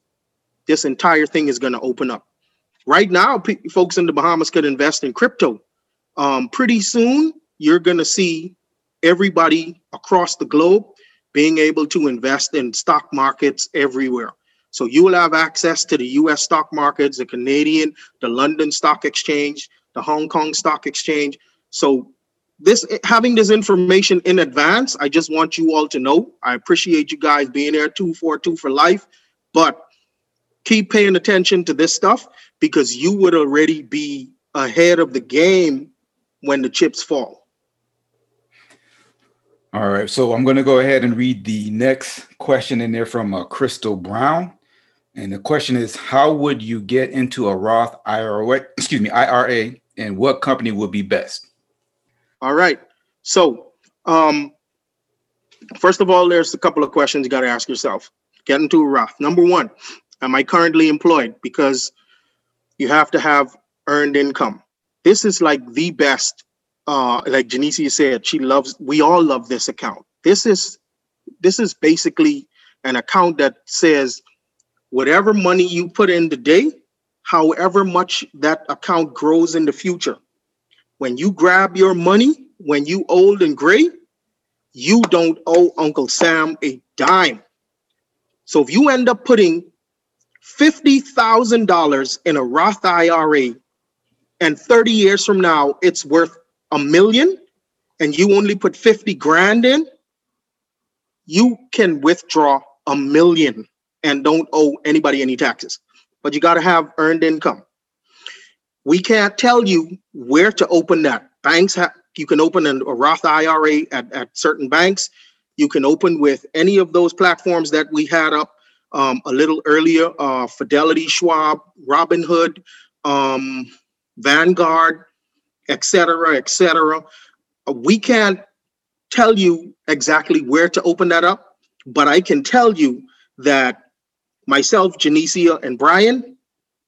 this entire thing is going to open up. Right now p- folks in the bahamas could invest in crypto. Um, pretty soon you're going to see everybody across the globe being able to invest in stock markets everywhere. So you will have access to the us stock markets the canadian the london stock exchange the hong kong stock exchange so this having this information in advance, I just want you all to know. I appreciate you guys being there, two four two for life, but keep paying attention to this stuff because you would already be ahead of the game when the chips fall. All right, so I'm going to go ahead and read the next question in there from uh, Crystal Brown. And the question is, how would you get into a Roth IRA, excuse me, IRA, and what company would be best? All right. So, um, first of all, there's a couple of questions you got to ask yourself. Getting a Roth. Number one, am I currently employed? Because you have to have earned income. This is like the best. Uh, like Janicia said, she loves. We all love this account. This is this is basically an account that says whatever money you put in today, however much that account grows in the future, when you grab your money, when you old and gray, you don't owe Uncle Sam a dime. So if you end up putting $50,000 in a Roth IRA and 30 years from now it's worth a million and you only put 50 grand in, you can withdraw a million and don't owe anybody any taxes. But you got to have earned income. We can't tell you where to open that. Banks have you can open a Roth IRA at, at certain banks. You can open with any of those platforms that we had up um, a little earlier uh, Fidelity, Schwab, Robinhood, um, Vanguard, etc., etc. Uh, we can't tell you exactly where to open that up, but I can tell you that myself, Janicia, and Brian,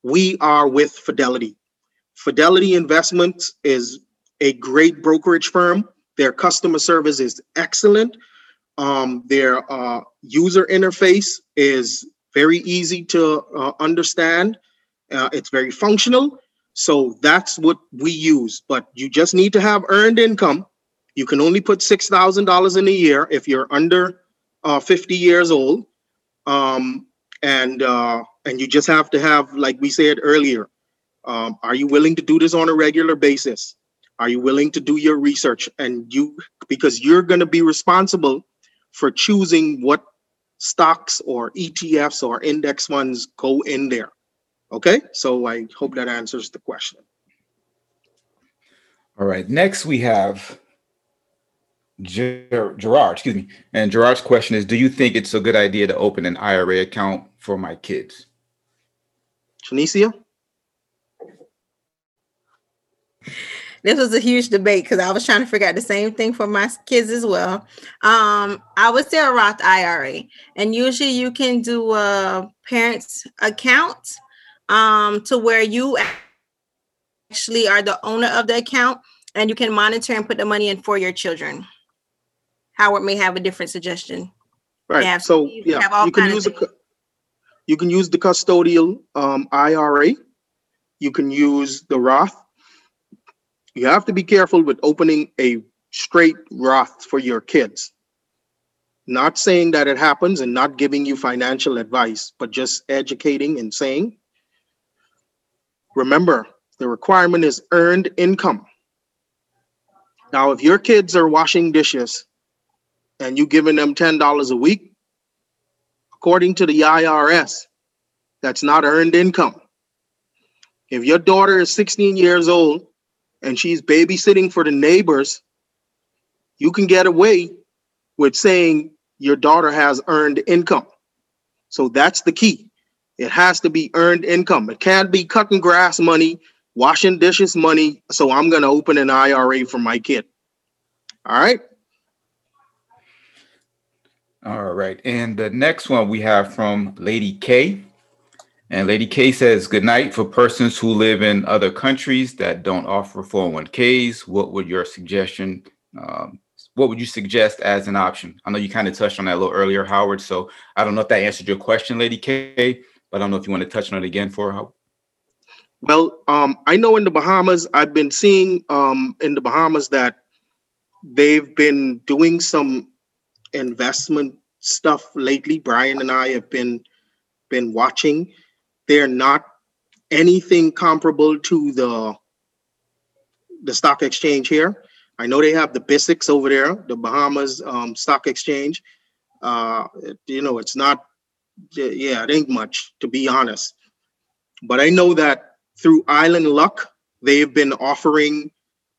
we are with Fidelity. Fidelity Investments is a great brokerage firm. Their customer service is excellent. Um, their uh, user interface is very easy to uh, understand. Uh, it's very functional. So that's what we use. But you just need to have earned income. You can only put $6,000 in a year if you're under uh, 50 years old. Um, and uh, and you just have to have, like we said earlier, um, are you willing to do this on a regular basis? Are you willing to do your research? And you, because you're going to be responsible for choosing what stocks or ETFs or index funds go in there. Okay, so I hope that answers the question. All right, next we have Ger- Gerard, excuse me. And Gerard's question is Do you think it's a good idea to open an IRA account for my kids? Janicia? This was a huge debate because I was trying to figure out the same thing for my kids as well. Um, I would say a Roth IRA, and usually you can do a parents account um, to where you actually are the owner of the account, and you can monitor and put the money in for your children. Howard may have a different suggestion. Right. So yeah, you can use a, you can use the custodial um, IRA. You can use the Roth you have to be careful with opening a straight Roth for your kids. Not saying that it happens and not giving you financial advice, but just educating and saying, remember, the requirement is earned income. Now, if your kids are washing dishes and you giving them $10 a week, according to the IRS, that's not earned income. If your daughter is 16 years old and she's babysitting for the neighbors, you can get away with saying your daughter has earned income. So that's the key. It has to be earned income. It can't be cutting grass money, washing dishes money. So I'm going to open an IRA for my kid. All right. All right. And the next one we have from Lady K. And Lady K says, Good night for persons who live in other countries that don't offer 401ks. What would your suggestion? Um, what would you suggest as an option? I know you kind of touched on that a little earlier, Howard. So I don't know if that answered your question, Lady K, but I don't know if you want to touch on it again for her. Well, um, I know in the Bahamas, I've been seeing um, in the Bahamas that they've been doing some investment stuff lately. Brian and I have been been watching. They're not anything comparable to the the stock exchange here. I know they have the BISX over there, the Bahamas um, Stock Exchange. Uh, you know, it's not, yeah, it ain't much to be honest. But I know that through Island Luck, they've been offering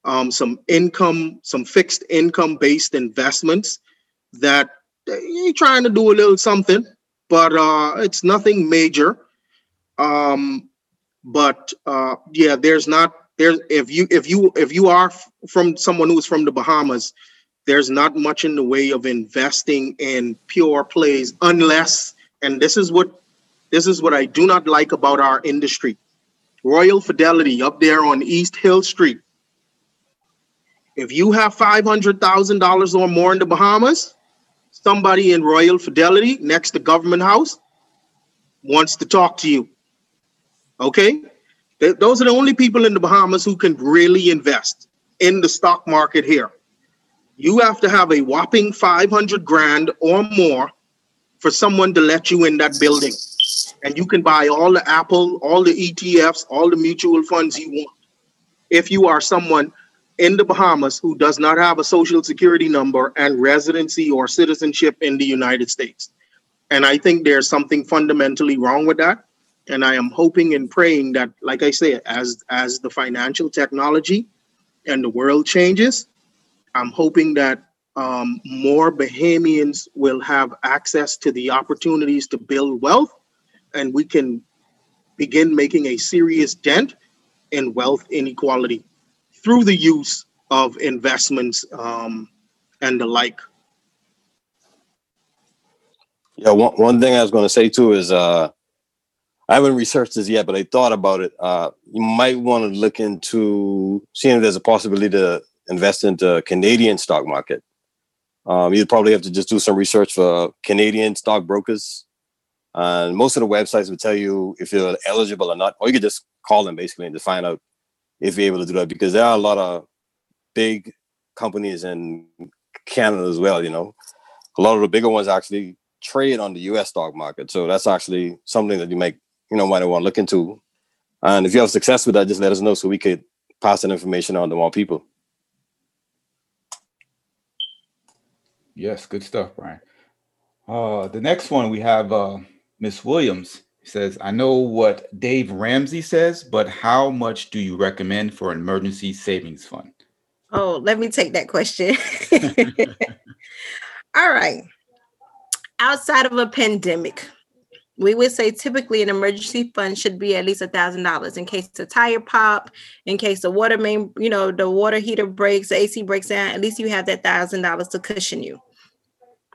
um, some income, some fixed income based investments that you're trying to do a little something, but uh, it's nothing major. Um, but uh, yeah, there's not there's if you if you if you are from someone who's from the Bahamas, there's not much in the way of investing in pure plays unless and this is what this is what I do not like about our industry. Royal Fidelity up there on East Hill Street. If you have $500,000 or more in the Bahamas, somebody in Royal Fidelity next to Government House wants to talk to you. Okay? Th- Those are the only people in the Bahamas who can really invest in the stock market here. You have to have a whopping 500 grand or more for someone to let you in that building. And you can buy all the Apple, all the ETFs, all the mutual funds you want. If you are someone in the Bahamas who does not have a social security number and residency or citizenship in the United States. And I think there's something fundamentally wrong with that. And I am hoping and praying that, like I say, as as the financial technology and the world changes, I'm hoping that um, more Bahamians will have access to the opportunities to build wealth, and we can begin making a serious dent in wealth inequality through the use of investments um, and the like. Yeah, one, one thing I was going to say too is uh, I haven't researched this yet, but I thought about it. Uh, you might want to look into seeing if there's a possibility to invest into Canadian stock market. Um, you'd probably have to just do some research for Canadian stock brokers, and most of the websites will tell you if you're eligible or not, or you could just call them basically and to find out if you're able to do that because there are a lot of big companies in Canada as well. You know, a lot of the bigger ones actually trade on the U.S. stock market. So that's actually something that you might, you know, might want to look into. And if you have success with that, just let us know so we could pass that information on to more people. Yes, good stuff, Brian. Uh, the next one we have uh, Miss Williams says, I know what Dave Ramsey says, but how much do you recommend for an emergency savings fund? Oh, let me take that question. All right. Outside of a pandemic, we would say typically an emergency fund should be at least a thousand dollars in case the tire pop, in case the water main, you know, the water heater breaks, the AC breaks down. At least you have that thousand dollars to cushion you.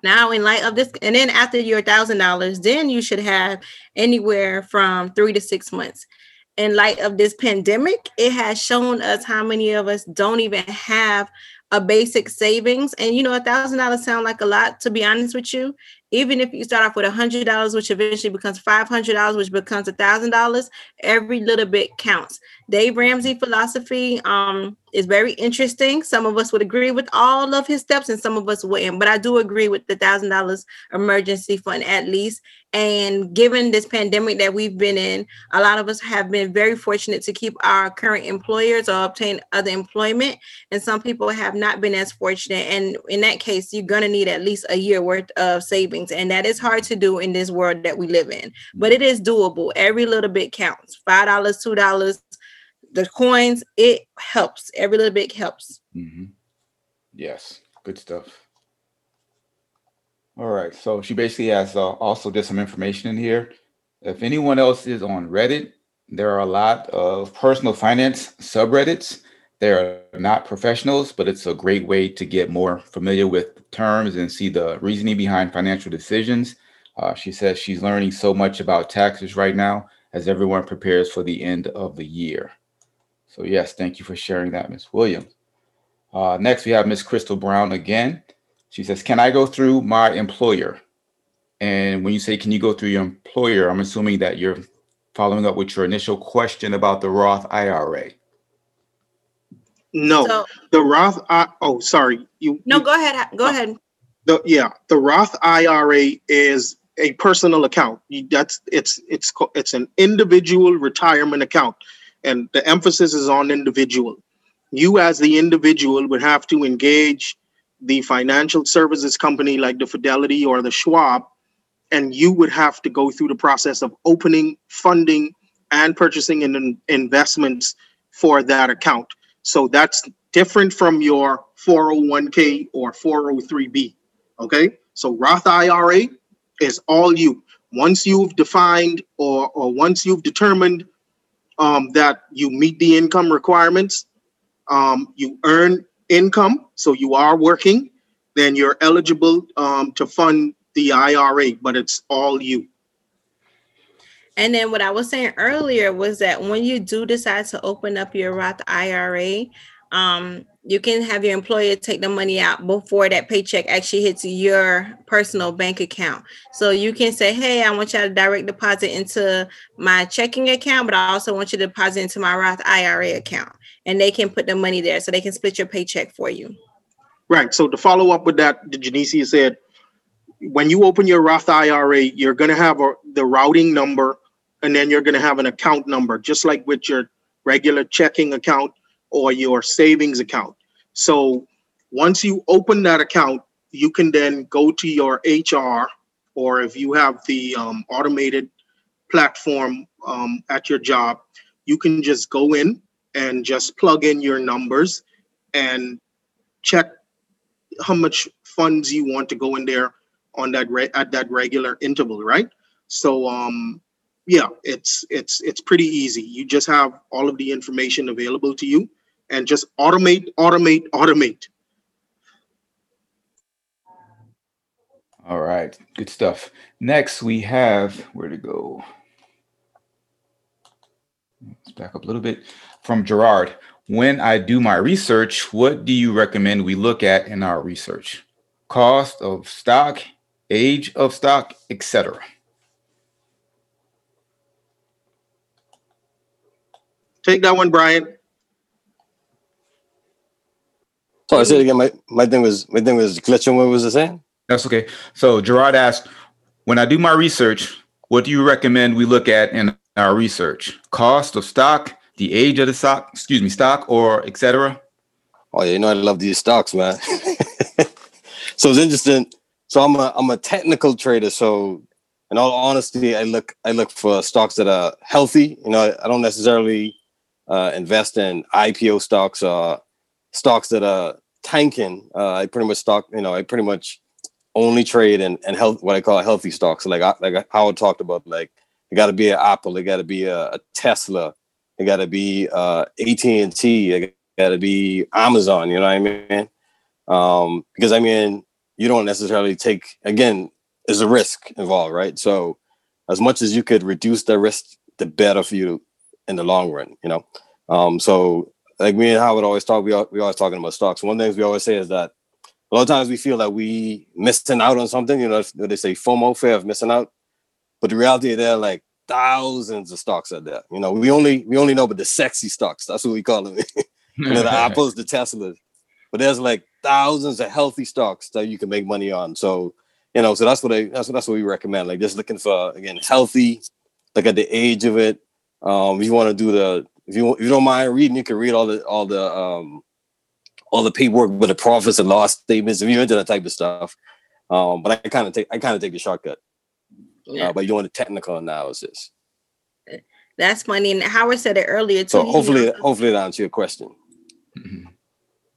Now, in light of this, and then after your thousand dollars, then you should have anywhere from three to six months. In light of this pandemic, it has shown us how many of us don't even have a basic savings. And you know, a thousand dollars sound like a lot, to be honest with you. Even if you start off with a hundred dollars, which eventually becomes five hundred dollars, which becomes a thousand dollars, every little bit counts. Dave Ramsey philosophy um, is very interesting. Some of us would agree with all of his steps, and some of us wouldn't. But I do agree with the thousand dollars emergency fund at least. And given this pandemic that we've been in, a lot of us have been very fortunate to keep our current employers or obtain other employment. And some people have not been as fortunate. And in that case, you're going to need at least a year worth of savings. And that is hard to do in this world that we live in. But it is doable. Every little bit counts $5, $2, the coins, it helps. Every little bit helps. Mhm. Yes, good stuff. All right. So she basically has uh, also just some information in here. If anyone else is on Reddit, there are a lot of personal finance subreddits. They're not professionals, but it's a great way to get more familiar with terms and see the reasoning behind financial decisions. Uh, she says she's learning so much about taxes right now as everyone prepares for the end of the year. So, yes, thank you for sharing that, Ms. Williams. Uh, next, we have Ms. Crystal Brown again. She says, Can I go through my employer? And when you say, Can you go through your employer? I'm assuming that you're following up with your initial question about the Roth IRA. No, So, the Roth, I, oh, sorry, you. no, you- go ahead. Go uh, ahead. The, yeah, the Roth IRA is a personal account. You- That's, it's, it's, it's an individual retirement account. And the emphasis is on individual. You as the individual would have to engage the financial services company like the Fidelity or the Schwab. And you would have to go through the process of opening, funding, and purchasing in investments for that account. So that's different from your 401k or 403b. Okay. So Roth IRA is all you. Once you've defined or, or once you've determined um, that you meet the income requirements, um, you earn income, so you are working, then you're eligible um, to fund the IRA, but it's all you. And then what I was saying earlier was that when you do decide to open up your Roth IRA, um, you can have your employer take the money out before that paycheck actually hits your personal bank account. So you can say, "Hey, I want you to direct deposit into my checking account, but I also want you to deposit into my Roth IRA account." And they can put the money there, so they can split your paycheck for you. Right. So to follow up with that, the Janicia said, when you open your Roth IRA, you're going to have a, the routing number and then you're going to have an account number, just like with your regular checking account or your savings account. So once you open that account, you can then go to your HR or if you have the um, automated platform um, at your job, you can just go in and just plug in your numbers and check how much funds you want to go in there on that re- at that regular interval, right? So um yeah, it's it's it's pretty easy. You just have all of the information available to you and just automate, automate, automate. All right, good stuff. Next, we have where to go. Let's back up a little bit from Gerard. When I do my research, what do you recommend we look at in our research? Cost of stock, age of stock, etc. Take that one, Brian. Oh, Sorry, say it again. My, my thing was my thing was glitching. What was it saying? That's okay. So Gerard asked, when I do my research, what do you recommend we look at in our research? Cost of stock, the age of the stock, excuse me, stock, or etc. Oh yeah, you know I love these stocks, man. so it's interesting. So I'm a I'm a technical trader. So in all honesty, I look I look for stocks that are healthy. You know, I don't necessarily uh, invest in IPO stocks or stocks that are tanking. Uh, I pretty much stock. You know, I pretty much only trade in, in health what I call healthy stocks. Like I- like Howard talked about, like it got to be an Apple, it got to be a, a Tesla, it got to be uh, AT and T, it got to be Amazon. You know what I mean? Um, because I mean, you don't necessarily take again. There's a risk involved, right? So as much as you could reduce the risk, the better for you in the long run. You know. Um, so like me and Howard always talk, we al- we always talking about stocks. One thing we always say is that a lot of times we feel that we missing out on something. You know, they say FOMO, fear of missing out. But the reality, there are like thousands of stocks out there. You know, we only we only know about the sexy stocks. That's what we call them. you know, the Apples, the Teslas. But there's like thousands of healthy stocks that you can make money on. So you know, so that's what I that's what that's what we recommend. Like just looking for again healthy, like at the age of it. Um, if you want to do the if you if you don't mind reading, you can read all the all the um all the paperwork with the profits and loss statements if you're into that type of stuff. Um, but I kind of take I kind of take the shortcut Yeah, uh, by doing the technical analysis. that's funny. And Howard said it earlier too. So hopefully hopefully that answers your question.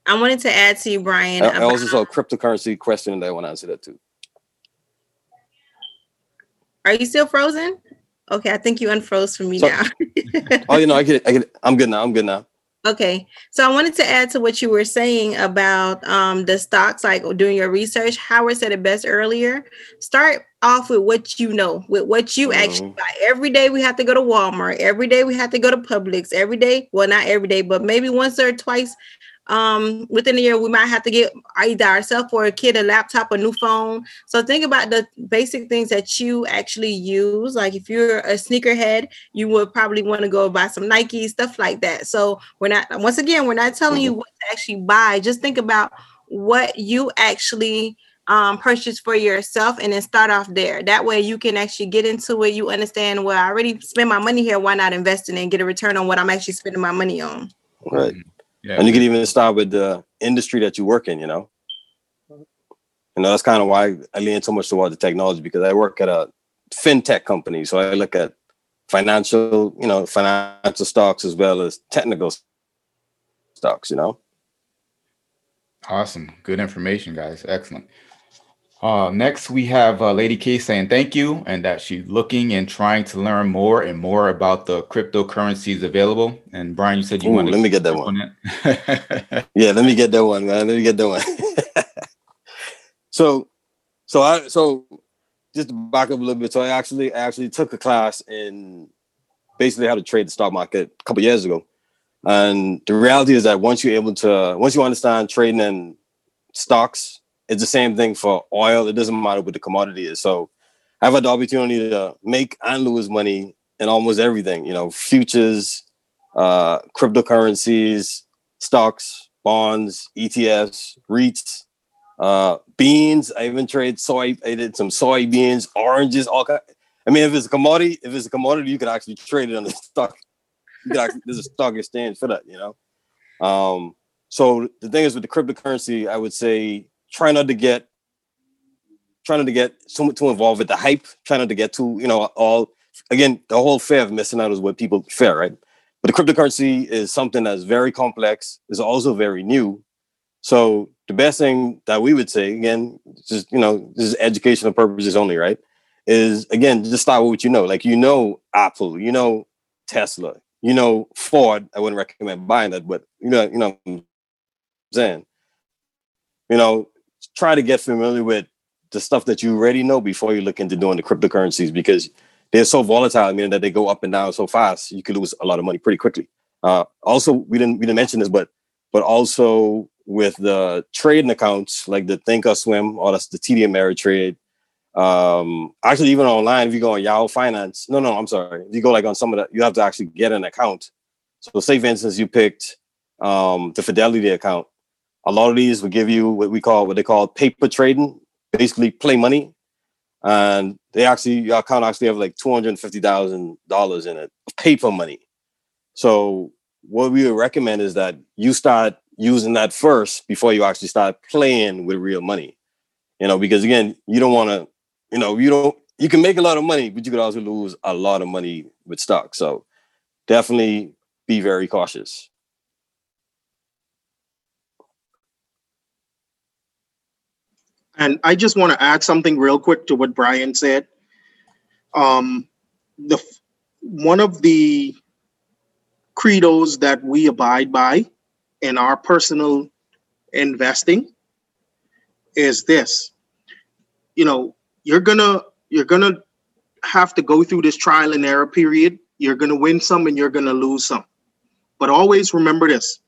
I wanted to add to you, Brian. I, I also saw a cryptocurrency question that I want to answer that too. Are you still frozen? Okay, I think you unfroze for me So- now. Oh, you know, I get it. I get it. I'm good now. I'm good now. Okay, so I wanted to add to what you were saying about um, the stocks, like doing your research. Howard said it best earlier. Start off with what you know, with what you actually Mhm. buy. Every day we have to go to Walmart. Every day we have to go to Publix. Every day, well, not every day, but maybe once or twice um, within a year, we might have to get either ourselves or a kid a laptop, a new phone. So think about the basic things that you actually use. Like if you're a sneakerhead, you would probably want to go buy some Nike stuff like that. So we're not once again, we're not telling you what to actually buy. Just think about what you actually um, purchase for yourself and then start off there. That way you can actually get into it. You understand, well, I already spend my money here. Why not invest in it and get a return on what I'm actually spending my money on? Right. Yeah. And you can even start with the industry that you work in, you know. You know, that's kind of why I lean so much toward the technology because I work at a fintech company. So I look at financial, you know, financial stocks as well as technical stocks, you know. Awesome. Good information, guys. Excellent. Uh, next, we have uh, Lady K saying thank you and that she's looking and trying to learn more and more about the cryptocurrencies available. And Brian, you said you Ooh, wanted let me get that one. on. Yeah, let me get that one, man. Let me get that one. so, so I so just to back up a little bit. So I actually I actually took a class in basically how to trade the stock market a couple years ago, and the reality is that once you're able to once you understand trading in stocks, it's the same thing for oil. It doesn't matter what the commodity is. So I've had the opportunity to make and lose money in almost everything. You know, futures, uh, cryptocurrencies, stocks, bonds, ETFs, REITs, uh, beans. I even trade soy. I did some soybeans, oranges, all kind. I mean, if it's a commodity, if it's a commodity, you could actually trade it on the stock. Actually, there's a stock exchange for that, you know. Um, so the thing is with the cryptocurrency, I would say try not to get try not to get so too involved with the hype, try not to get too, you know, all again, the whole fear of missing out is what people fear, right? But the cryptocurrency is something that's very complex, is also very new. So the best thing that we would say, again, just you know, this is educational purposes only, right? Is again, just start with what you know. Like you know Apple, you know Tesla, you know Ford. I wouldn't recommend buying that, but you know, you know I'm saying. You know, try to get familiar with the stuff that you already know before you look into doing the cryptocurrencies because they're so volatile, meaning that they go up and down so fast, you could lose a lot of money pretty quickly. Uh, also, we didn't we didn't mention this, but but also with the trading accounts like the Thinkorswim or that's the TD Ameritrade. Um, actually, even online, if you go on Yahoo Finance, no, no, I'm sorry. If you go like on some of that, you have to actually get an account. So, say for instance, you picked um, the Fidelity account. A lot of these will give you what we call what they call paper trading, basically play money and they actually your account actually have like two hundred fifty thousand dollars in it, paper money. So what we would recommend is that you start using that first before you actually start playing with real money. You know, because again, you don't want to, you know, you don't you can make a lot of money, but you could also lose a lot of money with stock. So definitely be very cautious. And I just want to add something real quick to what Brian said. Um, the one of the credos that we abide by in our personal investing is this. You know, you're gonna you're gonna have to go through this trial and error period. You're gonna win some and you're gonna lose some. But always remember this: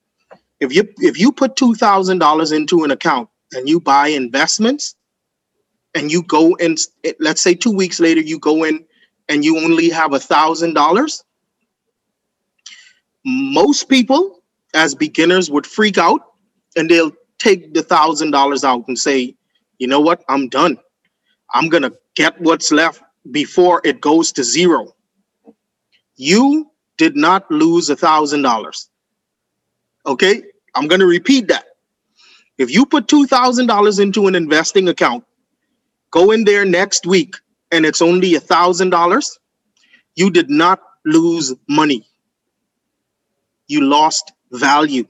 if you if you put two thousand dollars into an account and you buy investments and you go and let's say two weeks later you go in and you only have a thousand dollars most people as beginners would freak out and they'll take the thousand dollars out and say you know what? I'm done. I'm gonna get what's left before it goes to zero. You did not lose a thousand dollars. Okay? I'm gonna repeat that if you put $2,000 into an investing account, go in there next week and it's only $1,000, you did not lose money. You lost value.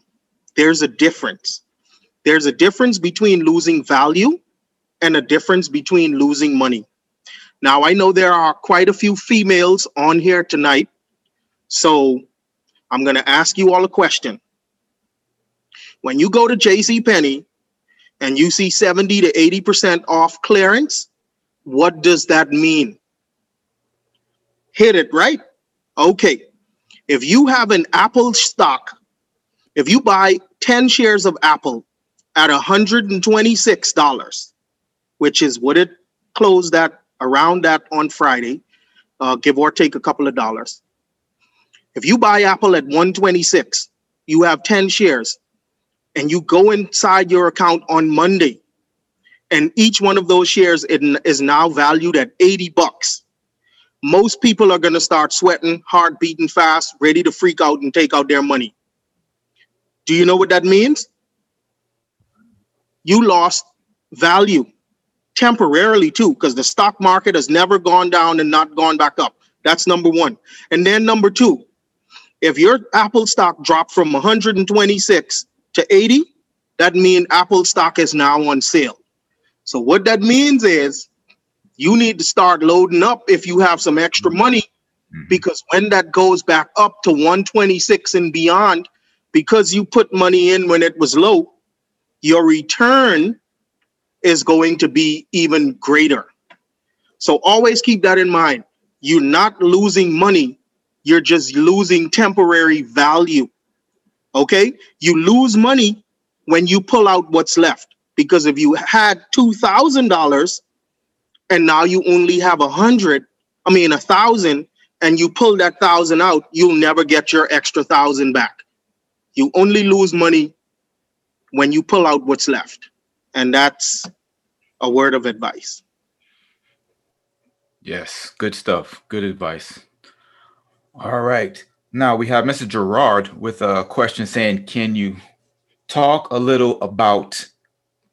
There's a difference. There's a difference between losing value and a difference between losing money. Now, I know there are quite a few females on here tonight. So I'm going to ask you all a question. When you go to JC Penney and you see 70 to 80% off clearance, what does that mean? Hit it, right? Okay. If you have an Apple stock, if you buy 10 shares of Apple at $126, which is what it closed at around that on Friday, uh, give or take a couple of dollars. If you buy Apple at 126, you have 10 shares, and you go inside your account on Monday, and each one of those shares is now valued at 80 bucks. Most people are going to start sweating, heart beating fast, ready to freak out and take out their money. Do you know what that means? You lost value temporarily too, because the stock market has never gone down and not gone back up. That's number one. And then number two, if your Apple stock dropped from 126 to 80, that means Apple stock is now on sale. So what that means is you need to start loading up if you have some extra money mm-hmm. because when that goes back up to 126 and beyond, because you put money in when it was low, your return is going to be even greater. So always keep that in mind. You're not losing money, you're just losing temporary value. Okay? You lose money when you pull out what's left. Because if you had $2,000 and now you only have a hundred, I mean a thousand, and you pull that thousand out, you'll never get your extra thousand back. You only lose money when you pull out what's left. And that's a word of advice. Yes, good stuff. Good advice. All right. Now we have Mr. Gerard with a question saying, Can you talk a little about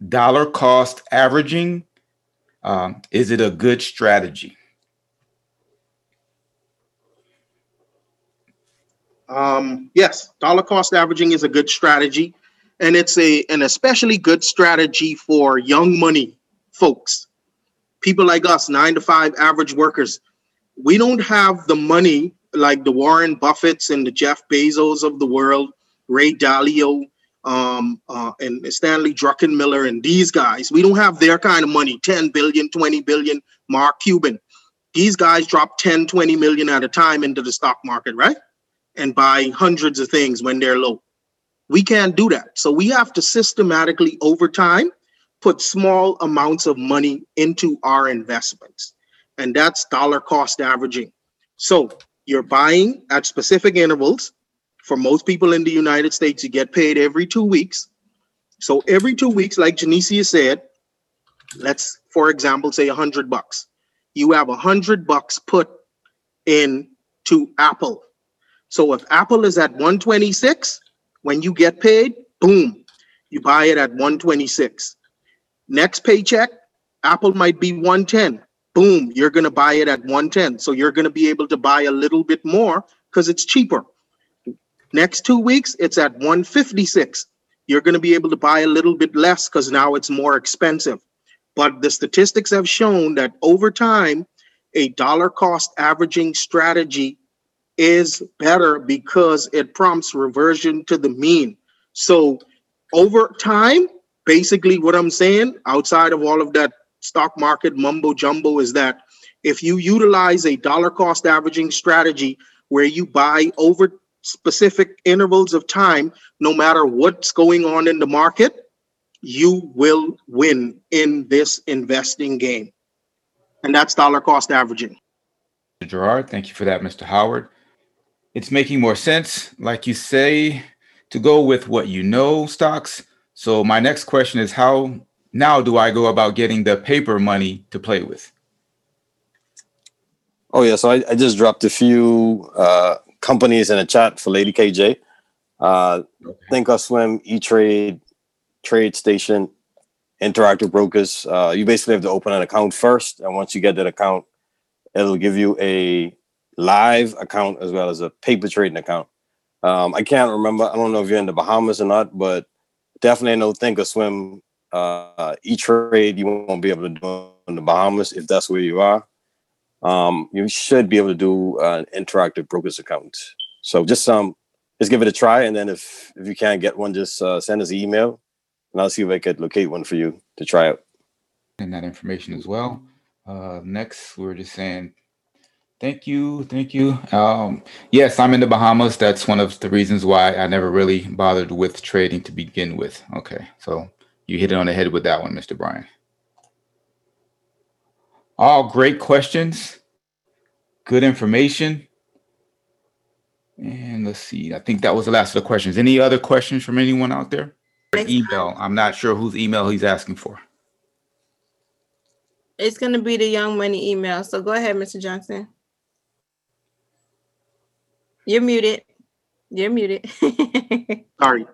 dollar cost averaging? Um, is it a good strategy? Um, yes, dollar cost averaging is a good strategy, and it's a an especially good strategy for young money folks, people like us, nine to five average workers. We don't have the money like the Warren Buffetts and the Jeff Bezos of the world, Ray Dalio, um, uh, and Stanley Druckenmiller and these guys. We don't have their kind of money 10 billion, 20 billion, Mark Cuban. These guys drop 10, 20 million at a time into the stock market, right? And buy hundreds of things when they're low. We can't do that. So we have to systematically, over time, put small amounts of money into our investments. And that's dollar cost averaging. So you're buying at specific intervals. For most people in the United States, you get paid every two weeks. So every two weeks, like Janicia said, let's, for example, say a hundred bucks. You have a hundred bucks put in to Apple. So if Apple is at 126, when you get paid, boom, you buy it at 126. Next paycheck, Apple might be 110 boom, you're going to buy it at 110. So you're going to be able to buy a little bit more because it's cheaper. Next two weeks, it's at 156. You're going to be able to buy a little bit less because now it's more expensive. But the statistics have shown that over time, a dollar cost averaging strategy is better because it prompts reversion to the mean. So over time, basically what I'm saying, outside of all of that stock market mumbo jumbo is that if you utilize a dollar cost averaging strategy where you buy over specific intervals of time, no matter what's going on in the market, you will win in this investing game. And that's dollar cost averaging. Gerard, thank you for that, Mr. Howard. It's making more sense, like you say, to go with what you know stocks. So, my next question is how now do I go about getting the paper money to play with? Oh yeah, so I, I just dropped a few uh, companies in a chat for Lady KJ. Uh, okay. Thinkorswim, E Trade, Trade Station, Interactive Brokers. Uh, you basically have to open an account first, and once you get that account, it'll give you a live account as well as a paper trading account. Um, I can't remember. I don't know if you're in the Bahamas or not, but definitely no know Thinkorswim uh, E-Trade you won't be able to do in the Bahamas if that's where you are. um, you should be able to do an interactive brokers account. So just um, just give it a try, and then if if you can't get one, just uh, send us an email, and I'll see if I could locate one for you to try out. and that information as well. Uh, next, we're just saying thank you, thank you. Um, yes, I'm in the Bahamas. That's one of the reasons why I never really bothered with trading to begin with. Okay, so you hit it on the head with that one, Mr. Brian. All great questions, good information. And let's see, I think that was the last of the questions. Any other questions from anyone out there? Email. I'm not sure whose email he's asking for. It's gonna be the Young Money email. So go ahead, Mr. Johnson. You're muted. You're muted. Sorry.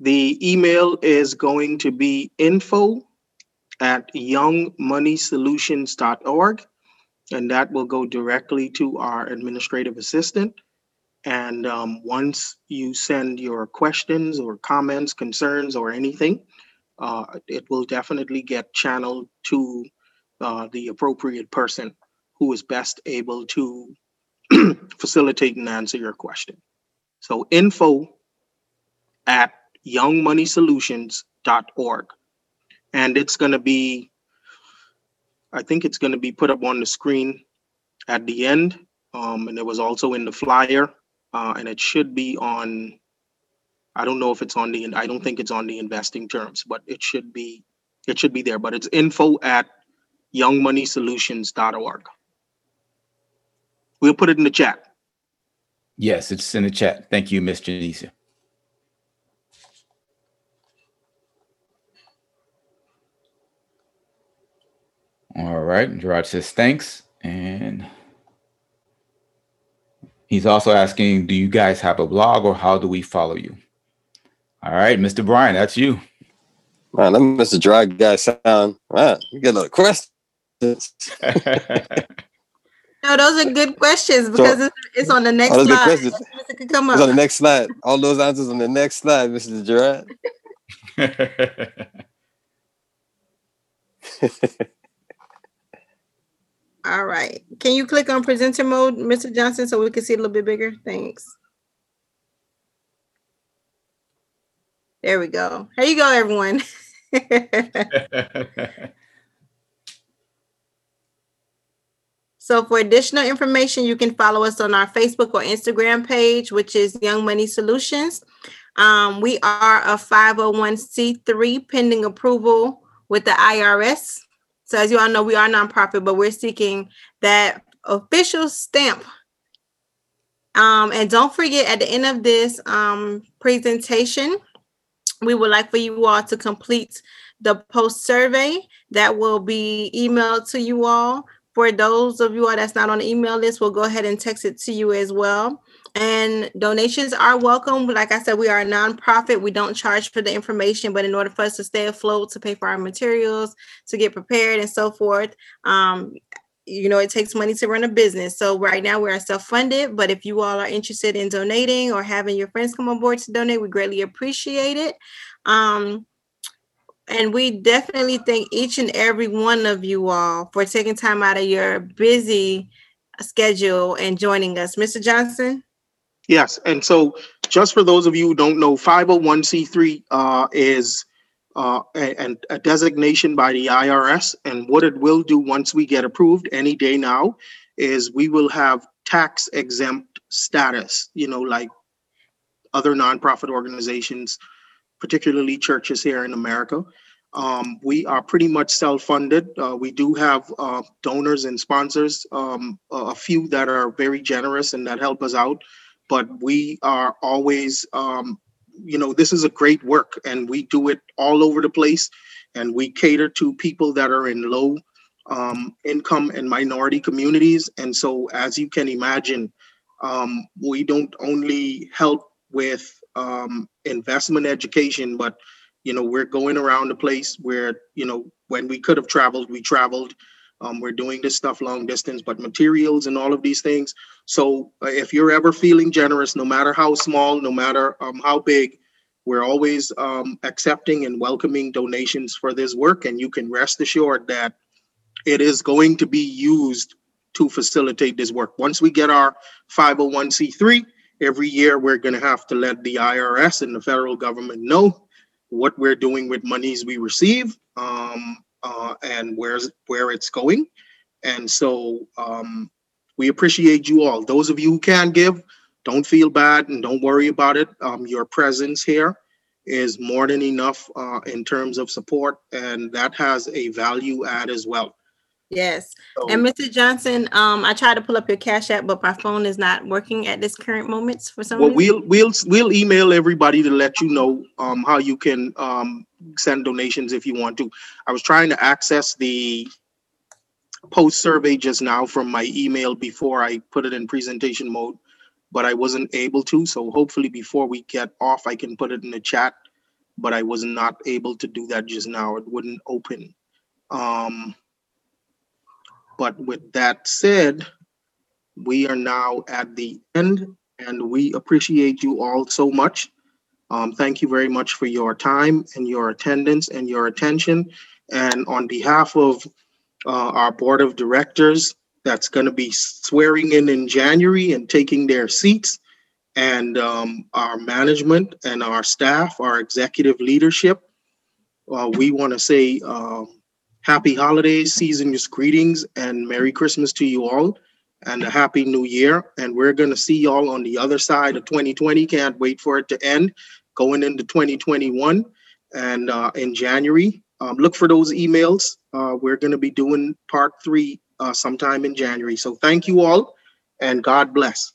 The email is going to be info at youngmoneysolutions.org. And that will go directly to our administrative assistant. And um, once you send your questions or comments, concerns, or anything, uh, it will definitely get channeled to uh, the appropriate person who is best able to facilitate and answer your question. So info at youngmoneysolutions.org. And it's going to be, I think it's going to be put up on the screen at the end. Um, and it was also in the flyer. Uh, and it should be on, I don't know if it's on the, I don't think it's on the investing terms, but it should be, it should be there. But it's info at youngmoneysolutions.org. We'll put it in the chat. Yes, it's in the chat. Thank you, Miss Janicia. All right, Gerard says thanks. And he's also asking, do you guys have a blog or how do we follow you? All right, Mr. Brian, that's you. Man, that Mr. Dry guy sound. Man, you get a lot of questions. No, those are good questions because it's, it's on the next Oh, those slide. good questions. It could come It's on the next slide. All those answers on the next slide, Mr. Gerard. All right. Can you click on presenter mode, Mr. Johnson, so we can see a little bit bigger? Thanks. There we go. Here you go, everyone. So for additional information, you can follow us on our Facebook or Instagram page, which is Young Money Solutions. Um, we are a 501c3 pending approval with the IRS. So as you all know, we are nonprofit, but we're seeking that official stamp. Um, and don't forget at the end of this um, presentation, we would like for you all to complete the post survey that will be emailed to you all. For those of you all that's not on the email list, we'll go ahead and text it to you as well. And donations are welcome. Like I said, we are a nonprofit. We don't charge for the information, but in order for us to stay afloat, to pay for our materials, to get prepared and so forth, um, you know, it takes money to run a business. So right now we are self-funded, but if you all are interested in donating or having your friends come on board to donate, we greatly appreciate it. Um, and we definitely thank each and every one of you all for taking time out of your busy schedule and joining us. Mr. Johnson? Yes, and so just for those of you who don't know, 501c3 uh, is uh, a, a designation by the IRS. And what it will do once we get approved any day now is we will have tax exempt status, you know, like other nonprofit organizations, particularly churches here in America. Um, we are pretty much self-funded. Uh, we do have uh, donors and sponsors, um, a a few that are very generous and that help us out but we are always um, you know this is a great work and we do it all over the place and we cater to people that are in low um, income and minority communities and so as you can imagine um, we don't only help with um, investment education but you know we're going around the place where you know when we could have traveled we traveled um, we're doing this stuff long distance but materials and all of these things so uh, if you're ever feeling generous, no matter how small, no matter um, how big, we're always um, accepting and welcoming donations for this work. And you can rest assured that it is going to be used to facilitate this work. Once we get our 501c3, every year we're going to have to let the IRS and the federal government know what we're doing with monies we receive um, uh, and where's where it's going. And so um, we appreciate you all. Those of you who can give, don't feel bad and don't worry about it. Um, your presence here is more than enough uh, in terms of support, and that has a value add as well. Yes. So- And Mr. Johnson, um, I tried to pull up your Cash App, but my phone is not working at this current moment for some Well, reason. we'll, we'll, we'll email everybody to let you know, um, how you can, um, send donations if you want to. I was trying to access the post survey just now from my email before I put it in presentation mode, but I wasn't able to, so hopefully before we get off, I can put it in the chat. But I was not able to do that just now. It wouldn't open. Um, but with that said, we are now at the end and we appreciate you all so much. Um, thank you very much for your time and your attendance and your attention. And on behalf of uh, our board of directors, that's going to be swearing in in January and taking their seats, and um, our management and our staff, our executive leadership, uh, we want to say um, happy holidays, season's greetings, and Merry Christmas to you all and a happy new year. And we're going to see y'all on the other side of 2020. Can't wait for it to end. Going into 2021 and uh, in January. Um, look for those emails. Uh, we're going to be doing part three uh, sometime in January. So thank you all and God bless.